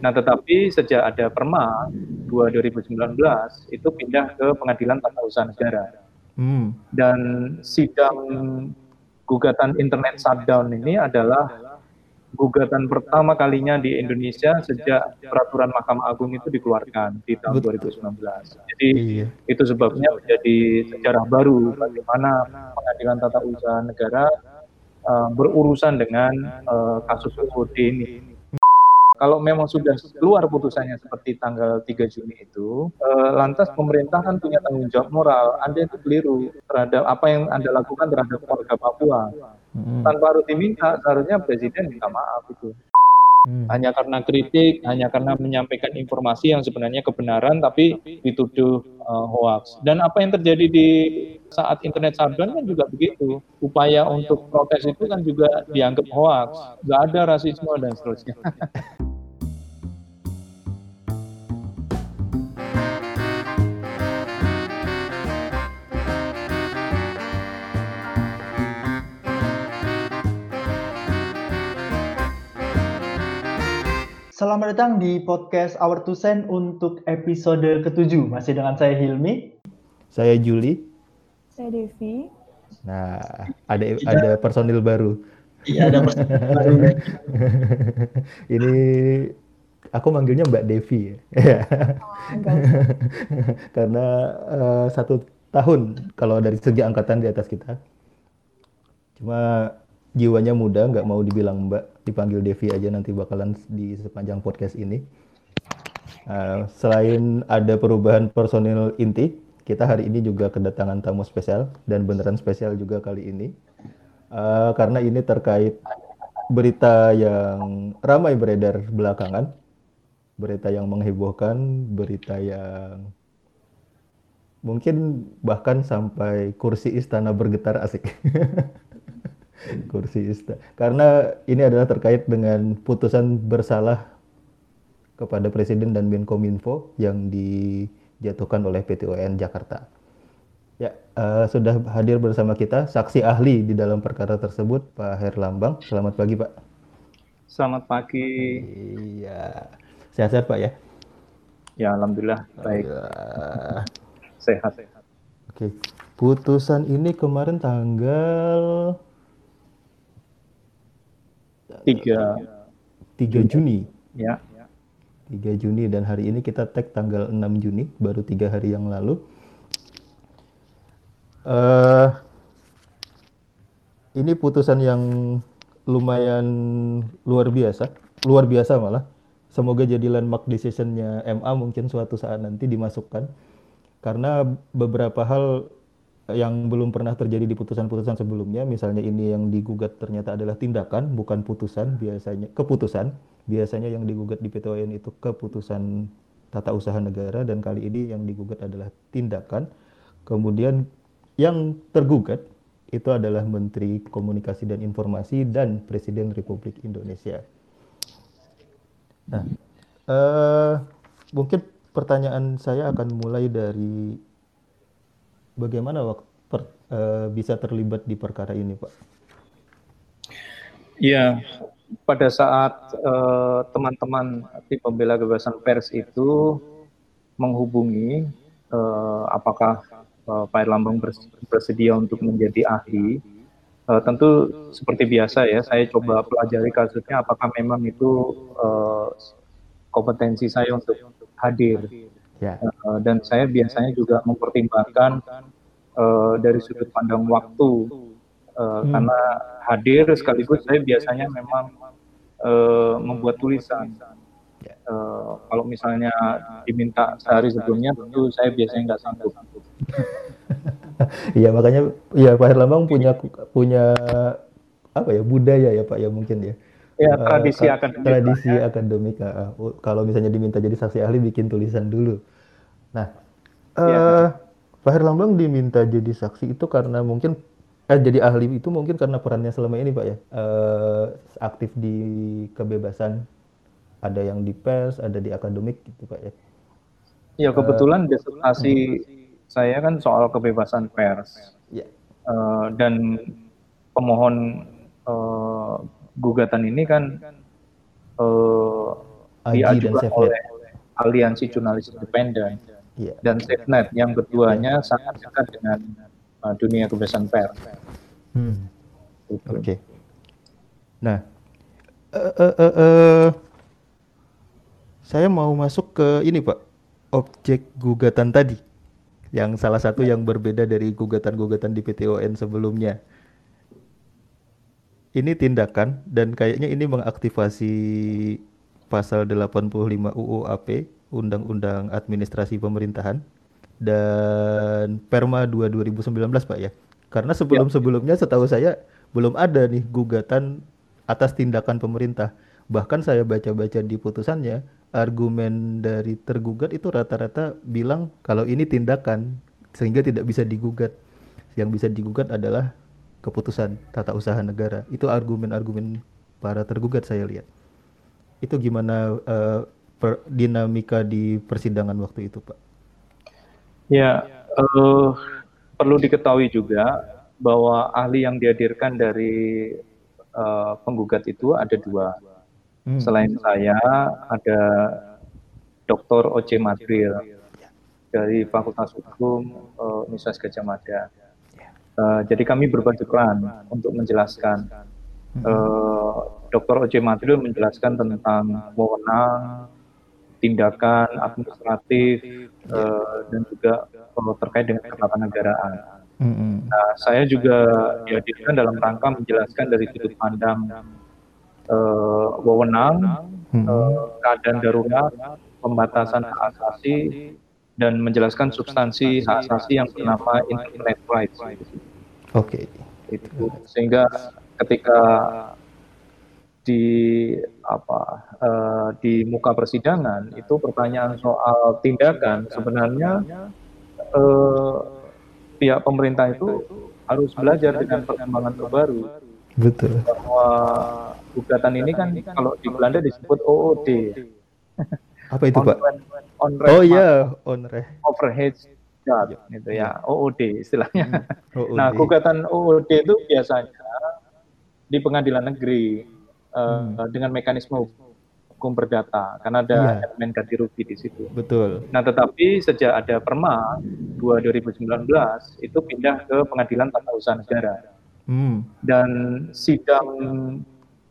Nah, tetapi sejak ada Perma 2 2019 itu pindah ke Pengadilan Tata Usaha Negara. Hmm. Dan sidang gugatan internet shutdown ini adalah gugatan pertama kalinya di Indonesia sejak peraturan Mahkamah Agung itu dikeluarkan di tahun Betul. 2019. Jadi iya. itu sebabnya menjadi sejarah baru bagaimana Pengadilan Tata Usaha Negara uh, berurusan dengan uh, kasus UUD ini kalau memang sudah keluar putusannya seperti tanggal 3 Juni itu, eh, lantas pemerintah kan punya tanggung jawab moral. Anda itu keliru terhadap apa yang Anda lakukan terhadap warga Papua. Hmm. Tanpa harus diminta, seharusnya Presiden minta maaf itu. Hmm. Hanya karena kritik, hanya karena menyampaikan informasi yang sebenarnya kebenaran, tapi dituduh uh, hoax. Dan apa yang terjadi di saat internet shutdown kan juga begitu. Upaya untuk protes itu kan juga dianggap hoax. Gak ada rasisme dan seterusnya. Selamat datang di podcast Our Two Cent untuk episode ketujuh. Masih dengan saya Hilmi. Saya Juli. Saya Devi. Nah, ada ya. ada personil baru. Iya, ada personil baru. Ini aku manggilnya Mbak Devi ya. Oh, Karena uh, satu tahun kalau dari segi angkatan di atas kita. Cuma jiwanya muda, nggak mau dibilang Mbak dipanggil Devi aja nanti bakalan di sepanjang podcast ini. Uh, selain ada perubahan personil inti, kita hari ini juga kedatangan tamu spesial dan beneran spesial juga kali ini. Uh, karena ini terkait berita yang ramai beredar belakangan, berita yang menghebohkan, berita yang mungkin bahkan sampai kursi istana bergetar asik. kursi ista. Karena ini adalah terkait dengan putusan bersalah kepada Presiden dan Menkominfo yang dijatuhkan oleh PTON Jakarta. Ya, uh, sudah hadir bersama kita saksi ahli di dalam perkara tersebut, Pak Herlambang. Selamat pagi, Pak. Selamat pagi. Iya. Sehat-sehat, Pak ya? Ya, alhamdulillah baik. Sehat. Oke. Putusan ini kemarin tanggal 3 3 Juni. Ya. 3 Juni dan hari ini kita tag tanggal 6 Juni, baru tiga hari yang lalu. Uh, ini putusan yang lumayan luar biasa, luar biasa malah. Semoga jadi landmark decisionnya MA mungkin suatu saat nanti dimasukkan. Karena beberapa hal yang belum pernah terjadi di putusan-putusan sebelumnya, misalnya ini yang digugat ternyata adalah tindakan, bukan putusan, biasanya keputusan. Biasanya yang digugat di PTON itu keputusan tata usaha negara dan kali ini yang digugat adalah tindakan. Kemudian yang tergugat itu adalah Menteri Komunikasi dan Informasi dan Presiden Republik Indonesia. Nah, uh, mungkin pertanyaan saya akan mulai dari bagaimana waktu per, uh, bisa terlibat di perkara ini, Pak? Iya, pada saat eh, teman-teman tim pembela kebebasan pers itu menghubungi uh, apakah uh, Pak Erlambang bersedia untuk menjadi ahli, uh, tentu seperti biasa ya, saya coba pelajari kasusnya apakah memang itu uh, kompetensi saya untuk hadir Ya. Uh, dan saya biasanya juga mempertimbangkan uh, dari sudut pandang waktu uh, hmm. karena hadir sekaligus saya biasanya memang uh, membuat tulisan. Uh, kalau misalnya diminta sehari sebelumnya, tentu saya biasanya nggak sanggup. Iya makanya ya Pak Herlambang punya punya apa ya budaya ya Pak ya mungkin ya. Ya, tradisi uh, akademik. Tradisi ya. akademik. Uh, kalau misalnya diminta jadi saksi ahli, bikin tulisan dulu. Nah, ya. uh, Pak Herlambang diminta jadi saksi itu karena mungkin eh jadi ahli itu mungkin karena perannya selama ini Pak ya uh, aktif di kebebasan ada yang di pers ada di akademik gitu Pak ya ya kebetulan uh, disertasi saya kan soal kebebasan pers ya. uh, dan pemohon uh, gugatan ini kan uh, diajukan oleh Aliansi Jurnalis Independen yeah. dan SafeNet yang keduanya yeah. sangat dekat dengan uh, dunia kebebasan pers. Hmm. Gitu. Oke. Okay. Nah, uh, uh, uh, uh, saya mau masuk ke ini Pak, objek gugatan tadi, yang salah satu yang berbeda dari gugatan-gugatan di PTON sebelumnya. Ini tindakan dan kayaknya ini mengaktifasi pasal 85 UU AP, Undang-Undang Administrasi Pemerintahan dan Perma 2 2019 Pak ya. Karena sebelum-sebelumnya setahu saya belum ada nih gugatan atas tindakan pemerintah. Bahkan saya baca-baca di putusannya argumen dari tergugat itu rata-rata bilang kalau ini tindakan sehingga tidak bisa digugat. Yang bisa digugat adalah keputusan tata usaha negara. Itu argumen-argumen para tergugat saya lihat. Itu gimana uh, per, dinamika di persidangan waktu itu, Pak? Ya, uh, perlu diketahui juga bahwa ahli yang dihadirkan dari uh, penggugat itu ada dua Hmm. Selain saya ada Dr. Oce Madril dari Fakultas Hukum uh, Universitas Gajah Mada. Uh, jadi kami berbagi peran untuk menjelaskan. Uh, Dr. Oce Madril menjelaskan tentang wewenang, tindakan administratif, uh, dan juga uh, terkait dengan ketatanegaraan. Mm-hmm. Nah, saya juga dihadirkan dalam rangka menjelaskan dari sudut pandang uh, wewenang, hmm. uh, keadaan darurat, pembatasan hak asasi, dan menjelaskan substansi hak asasi yang bernama internet rights. Oke. Okay. Itu sehingga ketika di apa uh, di muka persidangan itu pertanyaan soal tindakan sebenarnya uh, pihak pemerintah itu harus belajar dengan perkembangan terbaru. Betul. Bahwa gugatan ini kan kalau di Belanda disebut OOD. Apa itu, Pak? On oh iya, on overhead iya. gitu ya, OOD istilahnya. OOD. Nah, gugatan OOD itu biasanya di pengadilan negeri uh, hmm. dengan mekanisme hukum perdata karena ada yeah. elemen ganti rugi di situ. Betul. Nah, tetapi sejak ada Perma 2 2019 itu pindah ke Pengadilan Tata Usaha Negara. Hmm. Dan sidang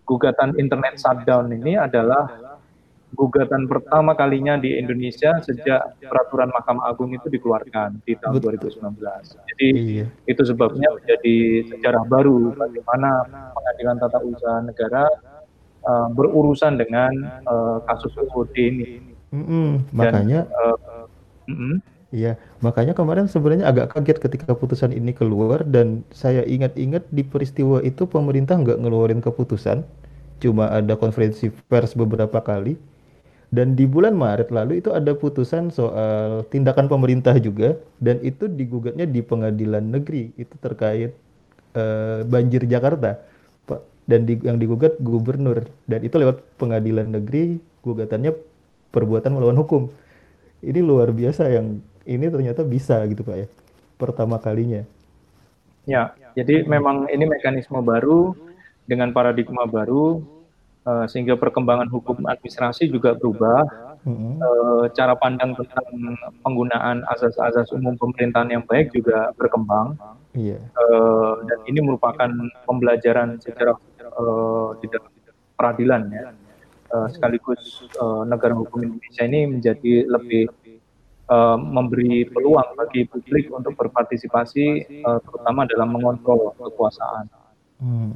gugatan internet shutdown ini adalah gugatan pertama kalinya di Indonesia sejak peraturan Mahkamah Agung itu dikeluarkan di tahun Betul. 2019. Jadi iya. itu sebabnya menjadi sejarah baru bagaimana pengadilan tata usaha negara uh, berurusan dengan uh, kasus UUD ini. Mm -hmm. Makanya. uh, mm -hmm. Iya, makanya kemarin sebenarnya agak kaget ketika keputusan ini keluar dan saya ingat-ingat di peristiwa itu pemerintah nggak ngeluarin keputusan, cuma ada konferensi pers beberapa kali. Dan di bulan Maret lalu itu ada putusan soal tindakan pemerintah juga dan itu digugatnya di pengadilan negeri itu terkait uh, banjir Jakarta, Pak. Dan di, yang digugat gubernur dan itu lewat pengadilan negeri gugatannya perbuatan melawan hukum. Ini luar biasa yang ini ternyata bisa gitu Pak ya. Pertama kalinya. Ya, jadi memang ini mekanisme baru dengan paradigma baru uh, sehingga perkembangan hukum administrasi juga berubah. Uh, cara pandang tentang penggunaan asas-asas umum pemerintahan yang baik juga berkembang. Iya. Uh, dan ini merupakan pembelajaran secara uh, di dalam peradilan ya. Uh, sekaligus uh, negara hukum Indonesia ini menjadi lebih uh, memberi peluang bagi publik untuk berpartisipasi uh, terutama dalam mengontrol kekuasaan. Hmm.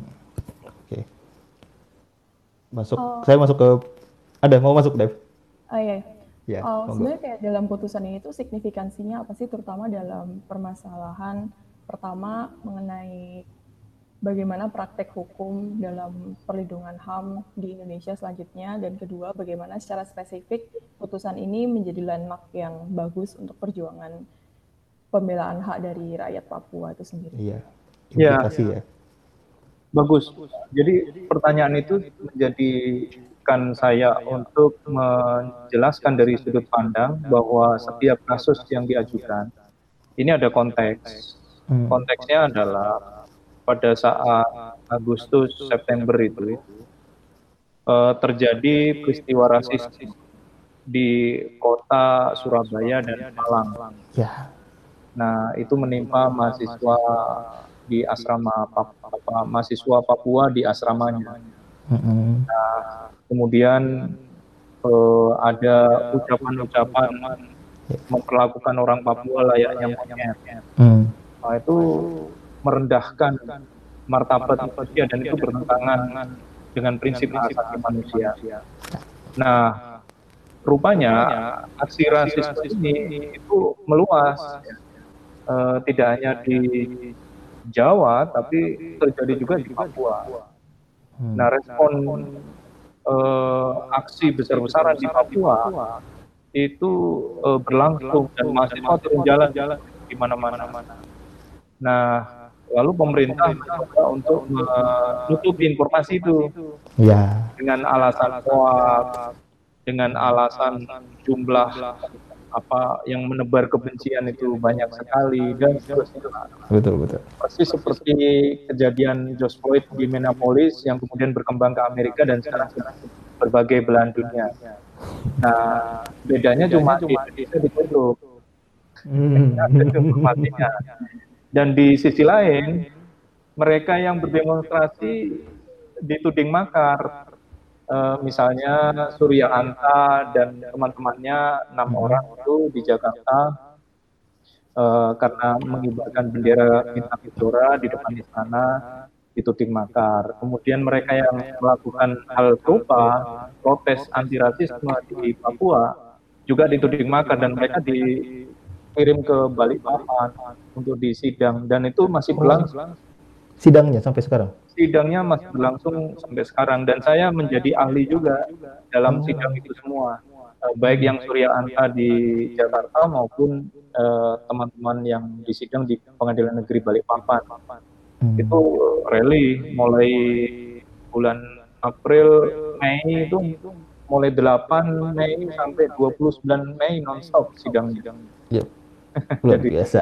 Masuk oh. saya masuk ke ada mau masuk Dev? Oh iya. Ya, oh, sebenarnya kayak dalam putusan ini tuh signifikansinya apa sih terutama dalam permasalahan pertama mengenai bagaimana praktek hukum dalam perlindungan HAM di Indonesia selanjutnya, dan kedua, bagaimana secara spesifik putusan ini menjadi landmark yang bagus untuk perjuangan pembelaan hak dari rakyat Papua itu sendiri. Iya, implikasi ya. ya. Bagus. Jadi pertanyaan itu menjadikan saya untuk menjelaskan dari sudut pandang bahwa setiap kasus yang diajukan ini ada konteks. Hmm. Konteksnya adalah pada saat Agustus September itu uh, terjadi peristiwa rasis di kota Surabaya dan Malang. Ya. Nah, itu menimpa mahasiswa di asrama Papua, mahasiswa Papua di asramanya. Mm-hmm. Nah, kemudian uh, ada ucapan-ucapan memperlakukan orang Papua layaknya monyet. Mm. Nah, itu merendahkan martabat manusia dan itu bertentangan dengan prinsip hak asasi manusia. Nah, rupanya aksi rasisme ini itu meluas, uh, tidak hanya di Jawa, tapi terjadi juga di Papua. Hmm. Nah, respon uh, aksi besar-besaran di Papua itu uh, berlangsung dan mahasiswa turun jalan-jalan di mana-mana. Nah, lalu pemerintah mencoba untuk menutupi informasi itu ya. dengan alasan hoax, dengan alasan jumlah apa yang menebar kebencian itu banyak sekali dan seterusnya. Betul betul. Persis seperti kejadian George Floyd di Minneapolis yang kemudian berkembang ke Amerika dan sekarang berbagai belahan dunia. Nah, bedanya cuma di Indonesia ditutup. Hmm. Dan di sisi lain, mereka yang berdemonstrasi dituding makar uh, misalnya Surya Anta dan teman-temannya enam hmm. orang itu di Jakarta uh, karena mengibarkan bendera bintang Kejora di depan istana dituding makar. Kemudian mereka yang melakukan hal serupa, protes anti rasisme di Papua juga dituding makar dan mereka dikirim ke Balikpapan untuk disidang dan itu masih berlangsung. Sidangnya sampai sekarang? Sidangnya masih berlangsung sampai sekarang dan saya menjadi ahli juga dalam sidang itu semua uh, baik yang Surya Anta di Jakarta maupun eh, teman-teman uh, yang disidang di Pengadilan Negeri Balikpapan hmm. itu rally mulai bulan April Mei itu mulai 8 Mei sampai 29 Mei nonstop sidang sidang. Yep. Luar biasa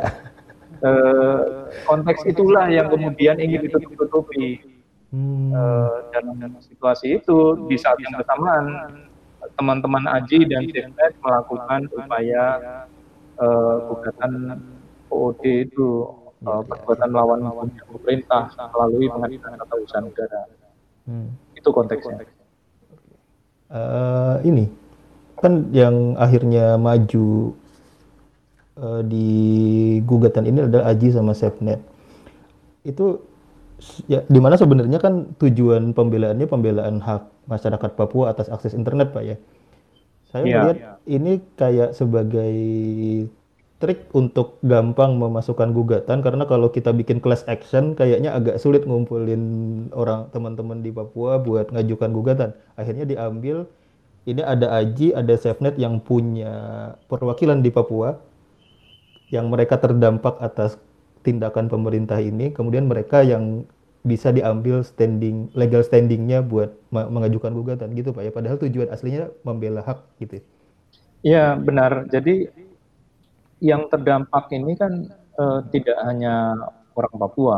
eh, konteks itulah yang kemudian ingin ditutup-tutupi hmm. eh, dalam situasi itu di saat yang bersamaan teman-teman Aji dan Sifnet melakukan upaya eh, gugatan OOD itu uh, perbuatan melawan pemerintah melalui pengadilan tata usaha negara. Hmm. Itu konteksnya. Uh, ini kan yang akhirnya maju uh, di gugatan ini adalah Aji sama SafeNet. Itu ya di mana sebenarnya kan tujuan pembelaannya pembelaan hak masyarakat Papua atas akses internet, Pak ya. Saya yeah, melihat yeah. ini kayak sebagai trik untuk gampang memasukkan gugatan karena kalau kita bikin class action kayaknya agak sulit ngumpulin orang teman-teman di Papua buat ngajukan gugatan. Akhirnya diambil ini ada Aji, ada SafeNet yang punya perwakilan di Papua yang mereka terdampak atas tindakan pemerintah ini, kemudian mereka yang bisa diambil standing legal standingnya buat mengajukan gugatan gitu pak ya. Padahal tujuan aslinya membela hak gitu. Ya benar. Jadi yang terdampak ini kan uh, tidak hanya orang Papua,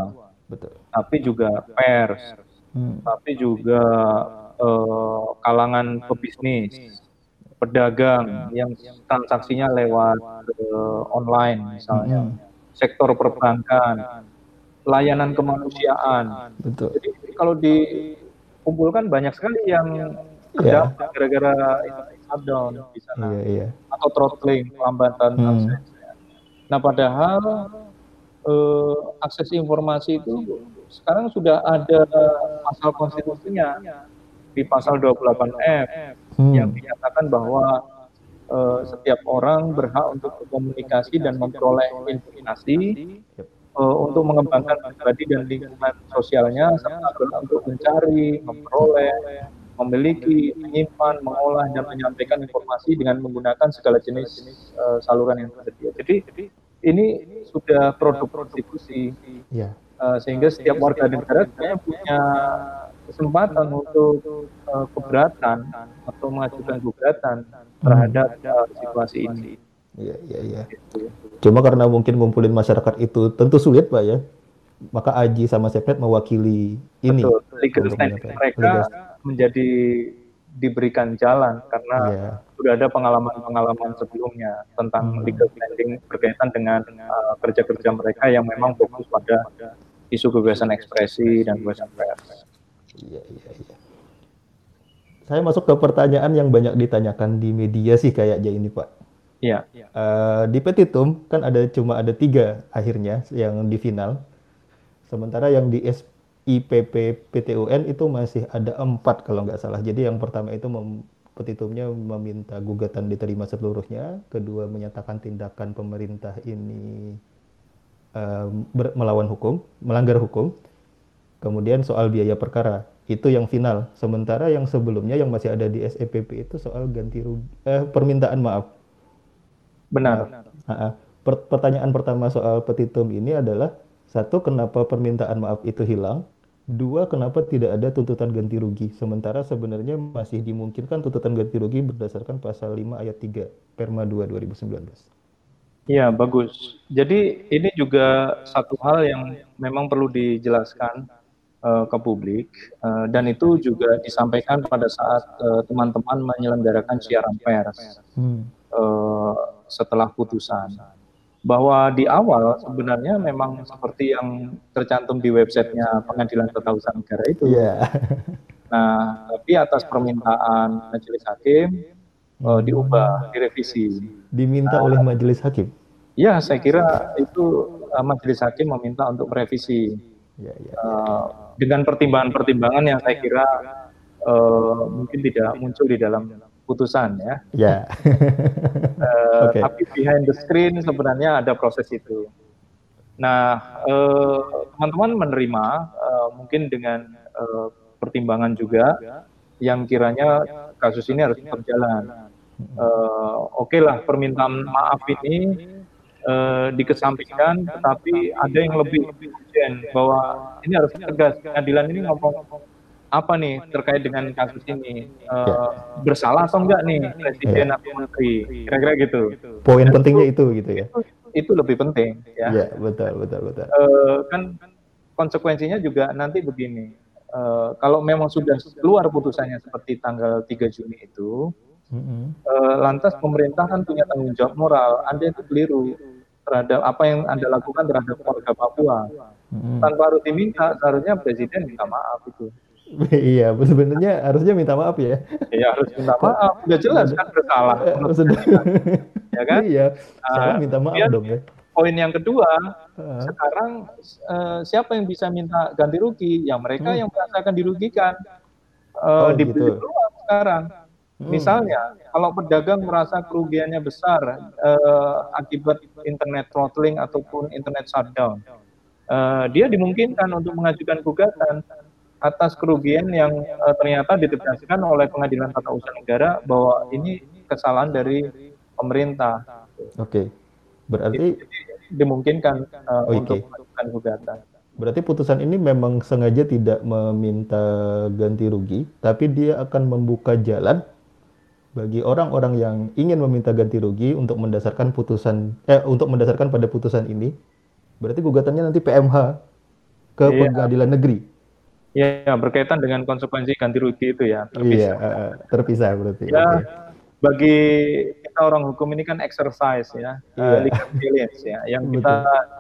betul. Tapi juga pers, hmm. tapi juga uh, kalangan pebisnis, pedagang yang transaksinya lewat uh, online misalnya, hmm. sektor perbankan, layanan kemanusiaan. Betul. Jadi kalau dikumpulkan banyak sekali yang yeah. gara-gara shutdown di sana yeah, yeah. atau throttling pelambatan hmm. akses. Nah padahal uh, akses informasi itu sekarang sudah ada pasal konstitusinya di pasal 28F hmm. yang dinyatakan bahwa uh, setiap orang berhak untuk berkomunikasi dan memperoleh informasi uh, untuk mengembangkan pribadi dan lingkungan sosialnya serta berhak untuk mencari, memperoleh, memiliki, menyimpan, mengolah dan menyampaikan informasi dengan menggunakan segala jenis uh, saluran yang tersedia. Jadi ini sudah produk konstitusi. Yeah. Uh, sehingga setiap warga negara punya kesempatan untuk uh, keberatan atau mengajukan gugatan terhadap uh, situasi ini. Iya, iya, iya. Cuma karena mungkin ngumpulin masyarakat itu tentu sulit, Pak ya. Maka Aji sama Sepret mewakili ini. Betul. Legal standing mereka legal, menjadi diberikan jalan karena yeah. sudah ada pengalaman-pengalaman sebelumnya tentang hmm. legal standing berkaitan dengan uh, kerja-kerja mereka yang memang fokus pada isu kebebasan ekspresi dan kebebasan pers. Iya, iya, iya. Saya masuk ke pertanyaan yang banyak ditanyakan di media sih kayaknya ini Pak. Iya. Uh, di petitum kan ada cuma ada tiga akhirnya yang di final. Sementara yang di IPP PTUN itu masih ada empat kalau nggak salah. Jadi yang pertama itu mem, petitumnya meminta gugatan diterima seluruhnya, kedua menyatakan tindakan pemerintah ini uh, ber, melawan hukum, melanggar hukum, kemudian soal biaya perkara itu yang final. Sementara yang sebelumnya yang masih ada di SEPP itu soal ganti rugi, eh, permintaan maaf. Benar. Nah, pertanyaan pertama soal petitum ini adalah satu kenapa permintaan maaf itu hilang Dua, kenapa tidak ada tuntutan ganti rugi? Sementara sebenarnya masih dimungkinkan tuntutan ganti rugi berdasarkan pasal 5 ayat 3 Perma 2 2019. Iya, bagus. Jadi ini juga satu hal yang memang perlu dijelaskan uh, ke publik uh, dan itu juga disampaikan pada saat eh, teman-teman uh, menyelenggarakan siaran pers hmm. uh, setelah putusan bahwa di awal sebenarnya memang seperti yang tercantum di websitenya Pengadilan Tata Usaha Negara itu. Yeah. Nah, tapi atas permintaan majelis hakim uh, diubah, direvisi. Diminta nah, oleh majelis hakim? Ya, saya kira itu uh, majelis hakim meminta untuk merevisi. Yeah, yeah. Uh, dengan pertimbangan-pertimbangan yang saya kira uh, mungkin tidak muncul di dalam putusan ya. Ya. uh, okay. Tapi behind the screen sebenarnya ada proses itu. Nah, eh, teman-teman uh, menerima uh, mungkin dengan uh, pertimbangan juga yang kiranya kasus ini harus berjalan. Uh, Oke okay lah permintaan maaf ini uh, dikesampingkan, tetapi ada yang lebih urgent bahwa ini harus tegas. Pengadilan ini ngomong apa nih terkait dengan kasus ini? Uh, bersalah atau enggak nih presiden ya. atau menteri? Kira-kira gitu. Poin Dan pentingnya itu, gitu ya. Itu, itu lebih penting ya, ya betul betul betul. Uh, kan konsekuensinya juga nanti begini. Uh, kalau memang sudah keluar putusannya seperti tanggal 3 Juni itu mm-hmm. lantas pemerintah kan punya tanggung jawab moral anda itu keliru terhadap apa yang anda lakukan terhadap warga Papua mm-hmm. tanpa harus diminta seharusnya presiden minta maaf itu iya, sebenarnya harusnya minta maaf ya. Iya, harus minta maaf. Udah jelas kan bersalah. Sudah. ya kan? Iya, salah minta maaf Kemudian, dong ya. Poin yang kedua, uh. sekarang uh, siapa yang bisa minta ganti rugi? Yang mereka hmm. yang merasakan dirugikan. Uh, oh, gitu. sekarang. Hmm. Misalnya, kalau pedagang merasa kerugiannya besar uh, akibat internet throttling ataupun internet shutdown, uh, dia dimungkinkan untuk mengajukan gugatan atas kerugian yang uh, ternyata ditegaskan oleh Pengadilan Tata Usaha Negara bahwa ini kesalahan dari pemerintah. Oke. Okay. Berarti Jadi, dimungkinkan uh, oh, untuk melakukan gugatan. Berarti putusan ini memang sengaja tidak meminta ganti rugi, tapi dia akan membuka jalan bagi orang-orang yang ingin meminta ganti rugi untuk mendasarkan putusan eh untuk mendasarkan pada putusan ini. Berarti gugatannya nanti PMH ke iya. pengadilan negeri. Ya, berkaitan dengan konsekuensi ganti rugi itu ya, terpisah. Iya, terpisah berarti. Ya, okay. bagi kita orang hukum ini kan exercise ya, iya. uh, legal ya, yang kita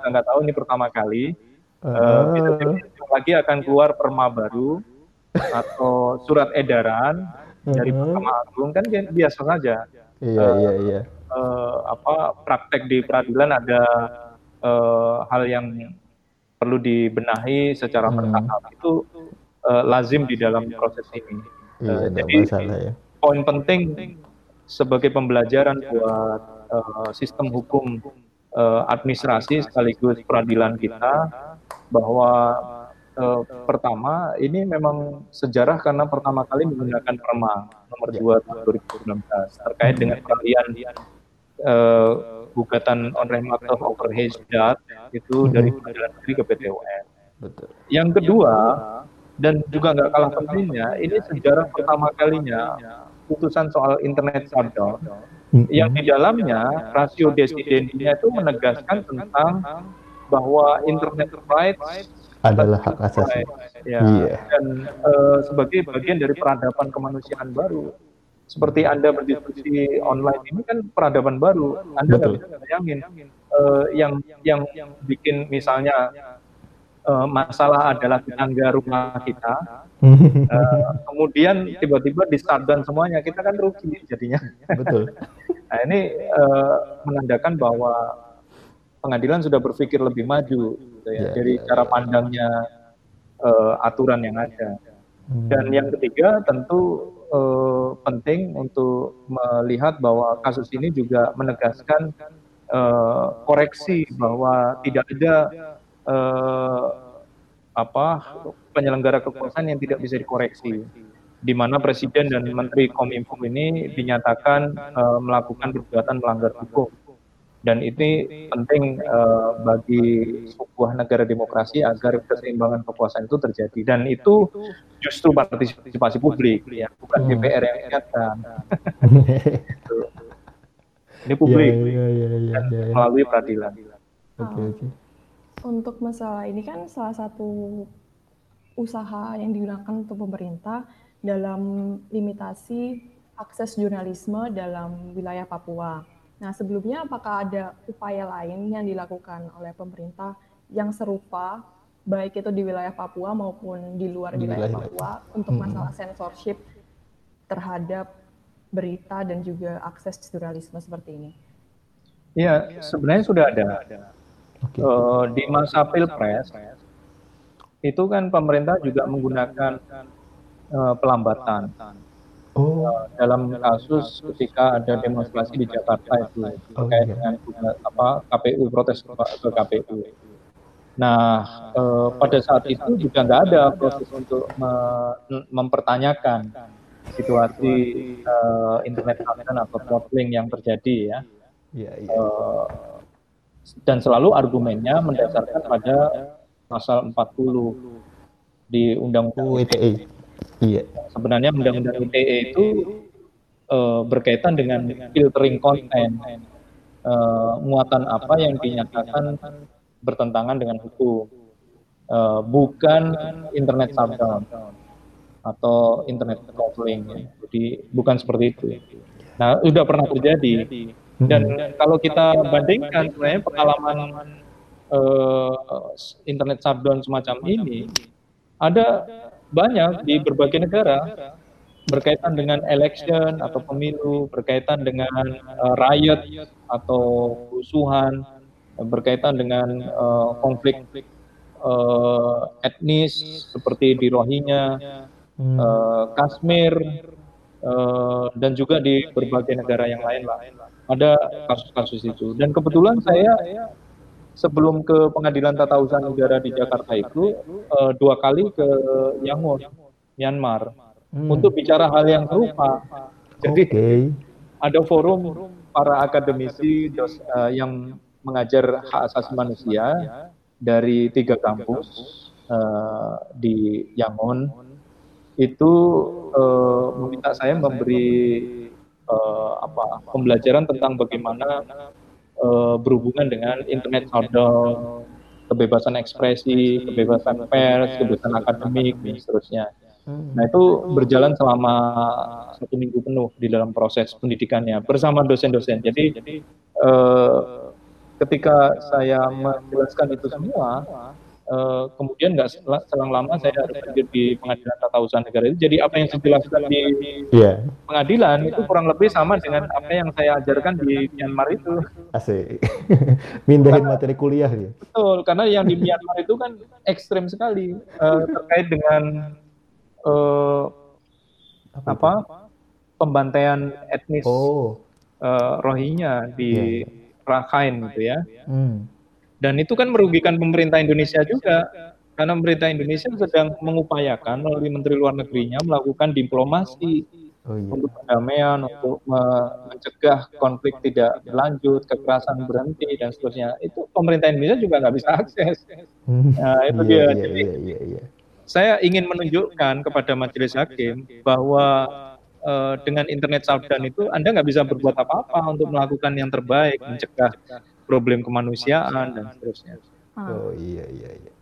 nggak tahu ini pertama kali. Uh, uh, lagi akan keluar perma baru atau surat edaran dari Mahkamah Agung kan biasa saja. Iya, uh, iya, iya. Uh, apa praktek di peradilan ada uh, hal yang perlu dibenahi secara hmm. bertahap itu uh, lazim di dalam proses ini. Iya, uh, jadi masalah, ya. poin penting sebagai pembelajaran buat uh, sistem hukum uh, administrasi sekaligus peradilan kita bahwa uh, pertama ini memang sejarah karena pertama kali menggunakan Perma nomor ya. 2 tahun 2019 terkait dengan peralihan uh, gugatan on remit of overhead itu hmm. dari pengadilan negeri ke PT UN. Betul. Yang kedua dan juga nggak kalah pentingnya, ini sejarah pertama kalinya putusan soal internet shutdown hmm. yang di dalamnya rasio desidensinya itu menegaskan tentang bahwa internet rights adalah hak asasi. Ya, yeah. dan uh, sebagai bagian dari peradaban kemanusiaan baru. Seperti Anda berdiskusi online ini kan peradaban baru. Anda nggak bisa bayangin uh, yang yang yang bikin misalnya uh, masalah adalah tetangga rumah kita, uh, kemudian tiba-tiba di shutdown semuanya, kita kan rugi jadinya. Betul. nah ini uh, menandakan bahwa pengadilan sudah berpikir lebih maju gitu ya, yeah, dari yeah, cara ya. pandangnya uh, aturan yang ada. Hmm. Dan yang ketiga tentu uh, penting untuk melihat bahwa kasus ini juga menegaskan uh, koreksi bahwa tidak ada uh, apa penyelenggara kekuasaan yang tidak bisa dikoreksi di mana presiden dan menteri kominfo ini dinyatakan uh, melakukan perbuatan melanggar hukum dan ini penting uh, bagi sebuah negara demokrasi agar keseimbangan kekuasaan itu terjadi dan itu justru partisipasi publik ya bukan hmm. DPR yang ingatkan ini publik ya, ya, ya, ya, ya, melalui peradilan. Oke okay, oke. Okay. Untuk masalah ini kan salah satu usaha yang digunakan untuk pemerintah dalam limitasi akses jurnalisme dalam wilayah Papua. Nah, sebelumnya apakah ada upaya lain yang dilakukan oleh pemerintah yang serupa, baik itu di wilayah Papua maupun di luar di wilayah, wilayah Papua, untuk hmm. masalah censorship terhadap berita dan juga akses jurnalisme seperti ini? Iya, sebenarnya sudah ada. Okay. Uh, eh, di masa pilpres itu kan pemerintah juga menggunakan uh, pelambatan Oh. Uh, dalam kasus ketika ada demonstrasi di Jakarta itu oh, terkait iya. dengan apa KPU protes ke, KPU. Nah, uh, pada saat itu juga nggak ada proses untuk me mempertanyakan situasi uh, internet connection atau throttling yang terjadi ya. Yeah, yeah. Uh, dan selalu argumennya mendasarkan pada pasal 40 di Undang-Undang ITE. Iya. Sebenarnya undang-undang ITE itu uh, berkaitan dengan filtering konten, uh, muatan apa yang dinyatakan bertentangan dengan hukum, uh, bukan internet shutdown atau internet throttling. Jadi bukan seperti itu. Nah, sudah pernah terjadi. Dan kalau kita bandingkan sebenarnya pengalaman uh, internet shutdown semacam ini, ada banyak di berbagai negara berkaitan dengan election atau pemilu, berkaitan dengan uh, riot atau kerusuhan, berkaitan dengan uh, konflik uh, etnis seperti di Rohingya, hmm. uh, Kashmir, uh, dan juga di berbagai negara yang lain lah. Ada kasus-kasus itu. Dan kebetulan saya sebelum ke pengadilan tata usaha negara di Jakarta itu uh, dua kali ke Yangon, Myanmar, hmm. untuk bicara hal yang serupa. Jadi okay. ada forum para akademisi dos, uh, yang mengajar hak asasi manusia dari tiga kampus uh, di Yangon itu uh, meminta saya memberi uh, apa pembelajaran tentang bagaimana uh, berhubungan dengan internet shutdown, kebebasan ekspresi, kebebasan pers, kebebasan akademik, dan seterusnya. Hmm. Nah itu berjalan selama satu minggu penuh di dalam proses pendidikannya bersama dosen-dosen. Jadi uh, ketika saya menjelaskan itu semua, Uh, kemudian nggak selang lama saya hadir di pengadilan tata usaha negara itu. Jadi apa yang saya jelaskan di yeah. pengadilan itu kurang lebih sama dengan apa yang saya ajarkan di Myanmar itu. Asik. Mindahin karena, materi kuliah ya. Betul, karena yang di Myanmar itu kan ekstrim sekali uh, terkait dengan uh, apa, apa pembantaian etnis oh. uh, Rohingya di yeah. Rakhine gitu ya. Hmm dan itu kan merugikan pemerintah Indonesia juga, karena pemerintah Indonesia sedang mengupayakan melalui Menteri Luar Negerinya melakukan diplomasi oh, iya. untuk perdamaian, untuk mencegah konflik tidak berlanjut, kekerasan berhenti dan seterusnya. Itu pemerintah Indonesia juga nggak bisa akses. Hmm. Nah, itu iya, dia. Iya, Jadi iya, saya ingin menunjukkan kepada majelis hakim bahwa uh, dengan internet shutdown itu Anda nggak bisa berbuat apa-apa untuk melakukan yang terbaik, mencegah problem kemanusiaan dan seterusnya. Ah. Oh iya iya iya.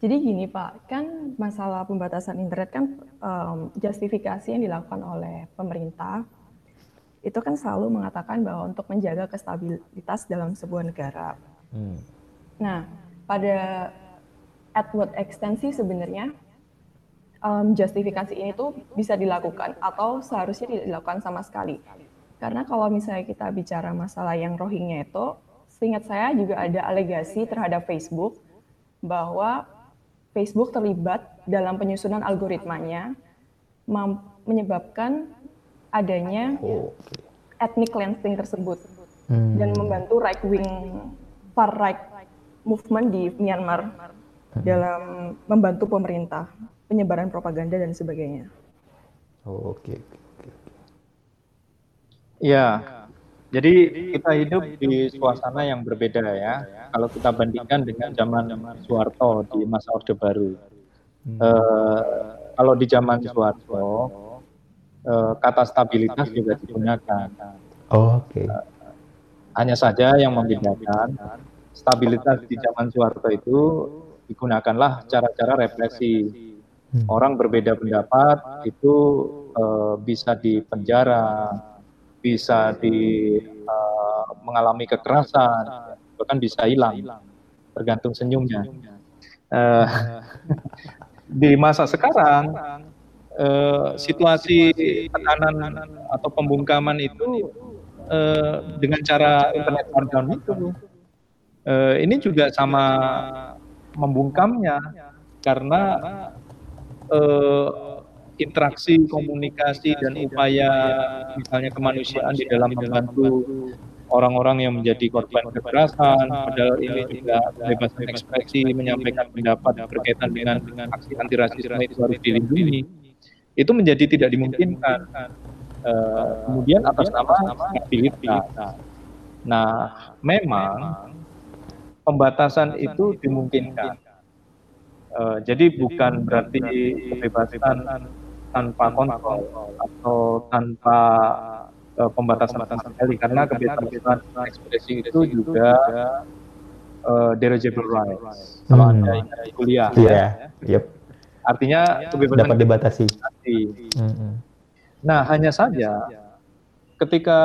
Jadi gini Pak, kan masalah pembatasan internet kan um, justifikasi yang dilakukan oleh pemerintah itu kan selalu mengatakan bahwa untuk menjaga kestabilitas dalam sebuah negara. Hmm. Nah, pada at what extent sih sebenarnya um, justifikasi ini tuh bisa dilakukan atau seharusnya tidak dilakukan sama sekali. Karena kalau misalnya kita bicara masalah yang Rohingya itu, seingat saya juga ada alegasi terhadap Facebook bahwa Facebook terlibat dalam penyusunan algoritmanya menyebabkan adanya oh, ethnic cleansing tersebut hmm. dan membantu right wing far right movement di Myanmar hmm. dalam membantu pemerintah penyebaran propaganda dan sebagainya. Oh, Oke. Okay. Ya, jadi kita hidup di suasana yang berbeda ya. Kalau kita bandingkan dengan zaman Soeharto di masa Orde Baru. Hmm. Uh, kalau di zaman Soeharto, uh, kata stabilitas juga digunakan. Oh, Oke. Okay. Uh, hanya saja yang membedakan stabilitas di zaman Soeharto itu digunakanlah cara-cara represi. Hmm. Orang berbeda pendapat itu uh, bisa dipenjara, bisa di uh, mengalami kekerasan, bahkan bisa hilang, tergantung senyumnya. Uh, di masa sekarang, uh, situasi tekanan atau pembungkaman itu uh, dengan cara internet shutdown itu, uh, ini juga sama membungkamnya karena uh, interaksi, komunikasi dan upaya misalnya kemanusiaan di dalam membantu orang-orang yang menjadi korban kekerasan, padahal ini juga bebas ekspresi, menyampaikan pendapat berkaitan dengan, dengan aksi anti rasisme itu harus dilindungi, itu menjadi tidak dimungkinkan. Uh, kemudian atas nama stabilitas. Nah, memang pembatasan itu dimungkinkan. Uh, jadi bukan berarti kebebasan tanpa kontrol atau tanpa uh, pembatasan sama sekali. Karena kebebasan ekspresi itu juga uh, derogable rights. kalau hmm. anda kuliah yeah. ya. Yep. artinya kebebasan dapat dibatasi. hmm. nah hanya saja ketika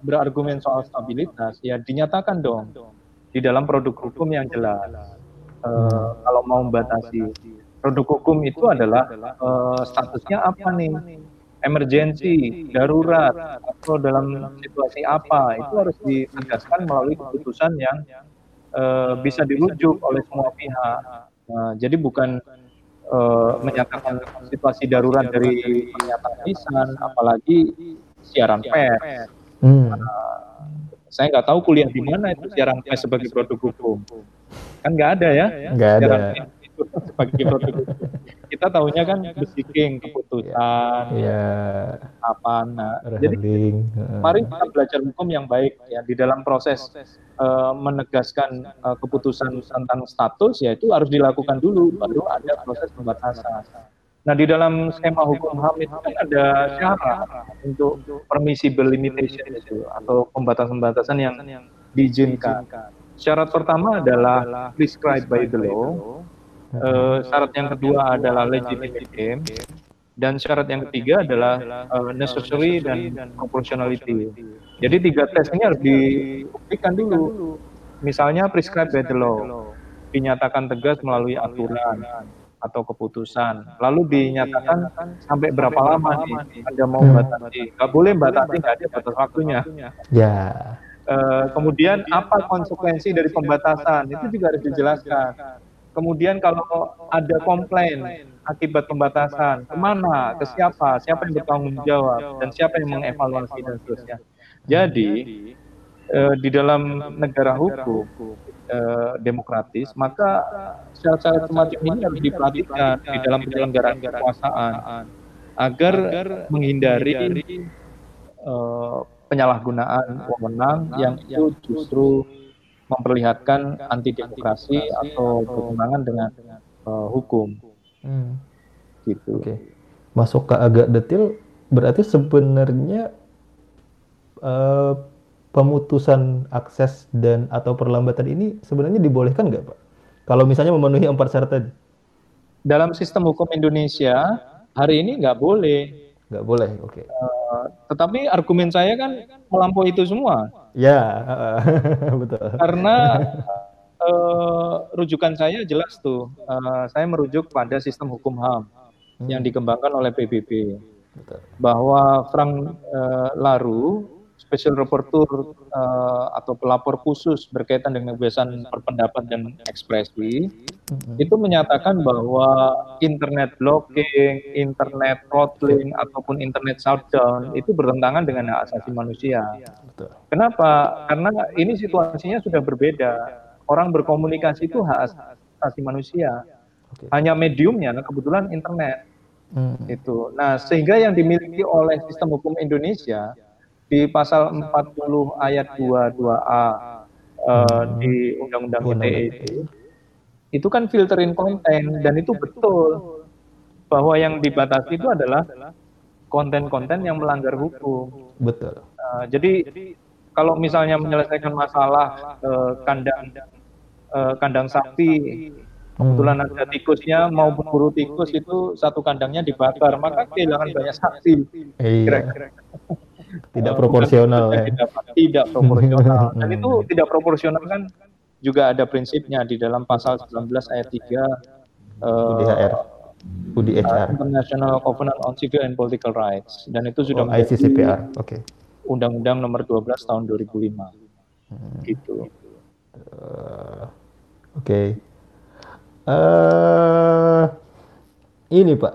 berargumen soal stabilitas ya dinyatakan dong di dalam produk hukum yang jelas. uh, kalau mau membatasi produk hukum itu adalah uh, statusnya apa nih? emergensi darurat atau dalam situasi apa? itu harus ditegaskan melalui keputusan yang uh, bisa dirujuk oleh semua pihak. nah, jadi bukan uh, menyatakan situasi darurat dari pernyataan lisan apalagi siaran pers. hmm. uh, saya nggak tahu kuliah di mana itu siaran pers sebagai produk hukum. kan nggak ada ya nggak ada sebagai produk kita tahunya kan besiking keputusan ya, apa nah jadi mari kita belajar hukum yang baik ya di dalam proses uh, menegaskan uh, keputusan tentang status ya itu harus dilakukan dulu baru ada proses pembatasan. Nah, di dalam skema hukum HAM itu kan ada syarat untuk permissible limitation itu atau pembatasan-pembatasan yang diizinkan. Syarat pertama adalah prescribed by the law, Uh, syarat yang kedua adalah legitimate aim dan syarat yang ketiga adalah uh, necessary dan proportionality. Jadi tiga tes ini harus dibuktikan dulu. Misalnya prescribed by the law, dinyatakan tegas melalui aturan atau keputusan. Lalu dinyatakan sampai berapa lama nih Anda mau membatasi? Gak boleh membatasi, nggak ada batas waktunya. Ya. Uh, kemudian apa konsekuensi dari pembatasan? Itu juga harus dijelaskan Kemudian kalau ada komplain akibat pembatasan, ke mana, ke siapa, siapa yang bertanggung jawab, dan siapa yang mengevaluasi dan seterusnya. Jadi eh, di dalam negara hukum eh, demokratis, maka syarat-syarat semacam ini harus diperhatikan di dalam penyelenggaraan kekuasaan agar menghindari eh, penyalahgunaan wewenang yang itu justru memperlihatkan anti demokrasi atau bertentangan dengan uh, hukum. Hmm. Gitu. Oke. Okay. Masuk ke agak detail, berarti sebenarnya uh, pemutusan akses dan atau perlambatan ini sebenarnya dibolehkan nggak, Pak? Kalau misalnya memenuhi empat syarat tadi. Dalam sistem hukum Indonesia hari ini nggak boleh. Nggak boleh, oke. Okay. Uh, tetapi argumen saya kan melampaui itu semua. Ya, betul. Karena uh, rujukan saya jelas tuh. Uh, saya merujuk pada sistem hukum HAM hmm. yang dikembangkan oleh PBB. Betul. Bahwa Frank uh, Laru special reporter uh, atau pelapor khusus berkaitan dengan kebebasan berpendapat dan ekspresi mm-hmm. itu menyatakan bahwa internet blocking, internet throttling ataupun internet shutdown itu bertentangan dengan hak asasi manusia. Betul. Kenapa? Karena ini situasinya sudah berbeda. Orang berkomunikasi itu hak asasi manusia. Okay. Hanya mediumnya, nah kebetulan internet. Hmm. Itu. Nah, sehingga yang dimiliki oleh sistem hukum Indonesia di pasal 40 ayat 22A uh, eh, di Undang-Undang ITE itu, itu kan filterin konten dan itu betul bahwa yang dibatasi itu adalah konten-konten yang melanggar hukum. Betul. Uh, jadi kalau misalnya menyelesaikan masalah uh, kandang uh, kandang sapi kebetulan hmm. ada tikusnya mau berburu tikus itu satu kandangnya dibakar maka kehilangan banyak sapi. Iya tidak proporsional ya. Tidak, tidak proporsional. Dan itu tidak proporsional kan juga ada prinsipnya di dalam pasal 19 ayat 3 UDHR. UDHR. Uh, International Covenant on Civil and Political Rights dan itu sudah oh, ICCPR. Oke. Okay. Undang-Undang nomor 12 tahun 2005. Hmm. Gitu. Uh, Oke. Okay. Uh, ini Pak,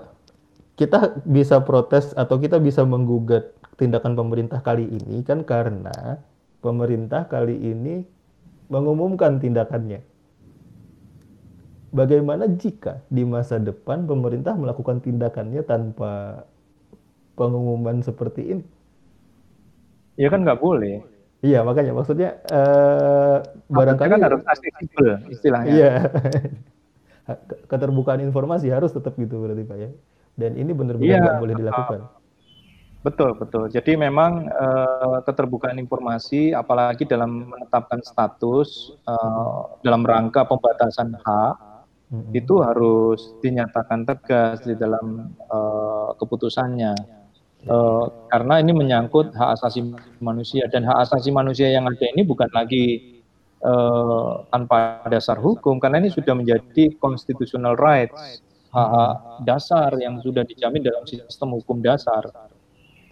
kita bisa protes atau kita bisa menggugat tindakan pemerintah kali ini kan karena pemerintah kali ini mengumumkan tindakannya. Bagaimana jika di masa depan pemerintah melakukan tindakannya tanpa pengumuman seperti ini? Ya kan nggak boleh. Iya makanya maksudnya uh, barangkali kan harus aksesibel istilahnya. Iya. Keterbukaan informasi harus tetap gitu berarti Pak ya. Dan ini benar-benar nggak ya, boleh dilakukan. Betul, betul. Jadi memang uh, keterbukaan informasi, apalagi dalam menetapkan status uh, dalam rangka pembatasan hak, hmm. itu harus dinyatakan tegas di dalam uh, keputusannya. Uh, karena ini menyangkut hak asasi manusia dan hak asasi manusia yang ada ini bukan lagi uh, tanpa dasar hukum, karena ini sudah menjadi constitutional rights, hak, -hak dasar yang sudah dijamin dalam sistem hukum dasar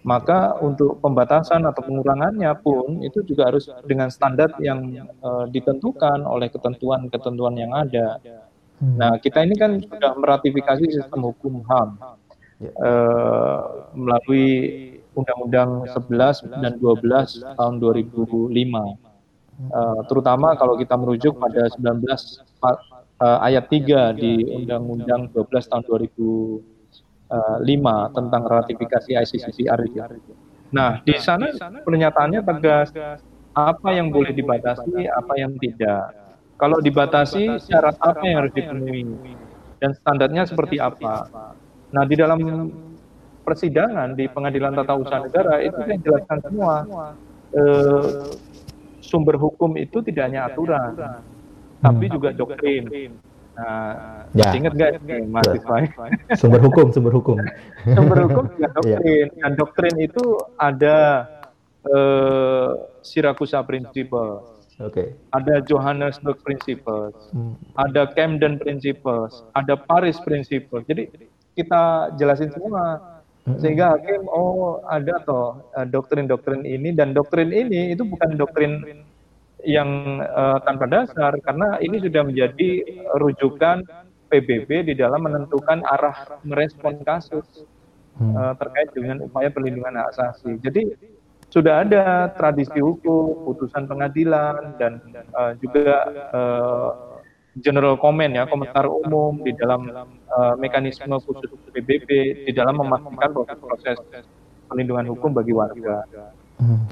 maka untuk pembatasan atau pengurangannya pun itu juga harus dengan standar yang uh, ditentukan oleh ketentuan-ketentuan yang ada. Hmm. Nah, kita ini kan sudah meratifikasi sistem hukum HAM yeah. Ya. uh, melalui Undang-Undang 11 dan 12 tahun 2005. Uh, eh, terutama kalau kita merujuk pada 19 uh, eh, ayat 3 di Undang-Undang 12 tahun 2005 Eh, 5 tentang ratifikasi ICCPR itu. Nah, di nah, sana pernyataannya tegas. apa yang boleh dibatasi, apa yang tidak. Kalau dibatasi, syarat apa yang harus dipenuhi? dan standarnya seperti apa. Nah, di dalam persidangan di Pengadilan Tata Usaha Negara itu yang jelaskan semua. eh, sumber hukum itu tidak hanya aturan, tapi juga doktrin. Nah, ya. ingat gak nih mahasiswa? Sumber hukum, sumber hukum. sumber hukum juga iya. doktrin. Dan doktrin itu ada uh, Siracusa Principle. Oke. Okay. Ada Johannesburg Principles, hmm. ada Camden Principles, ada Paris Principles. Jadi kita jelasin semua hmm. sehingga hakim oh ada toh eh, doktrin-doktrin ini dan doktrin ini itu bukan doktrin yang uh, tanpa dasar karena ini sudah menjadi rujukan PBB di dalam menentukan arah merespon kasus uh, terkait dengan upaya perlindungan hak asasi. Jadi sudah ada tradisi hukum, putusan pengadilan dan uh, juga uh, general comment ya komentar umum di dalam uh, mekanisme khusus PBB di dalam memastikan proses, proses perlindungan hukum bagi warga. Hmm.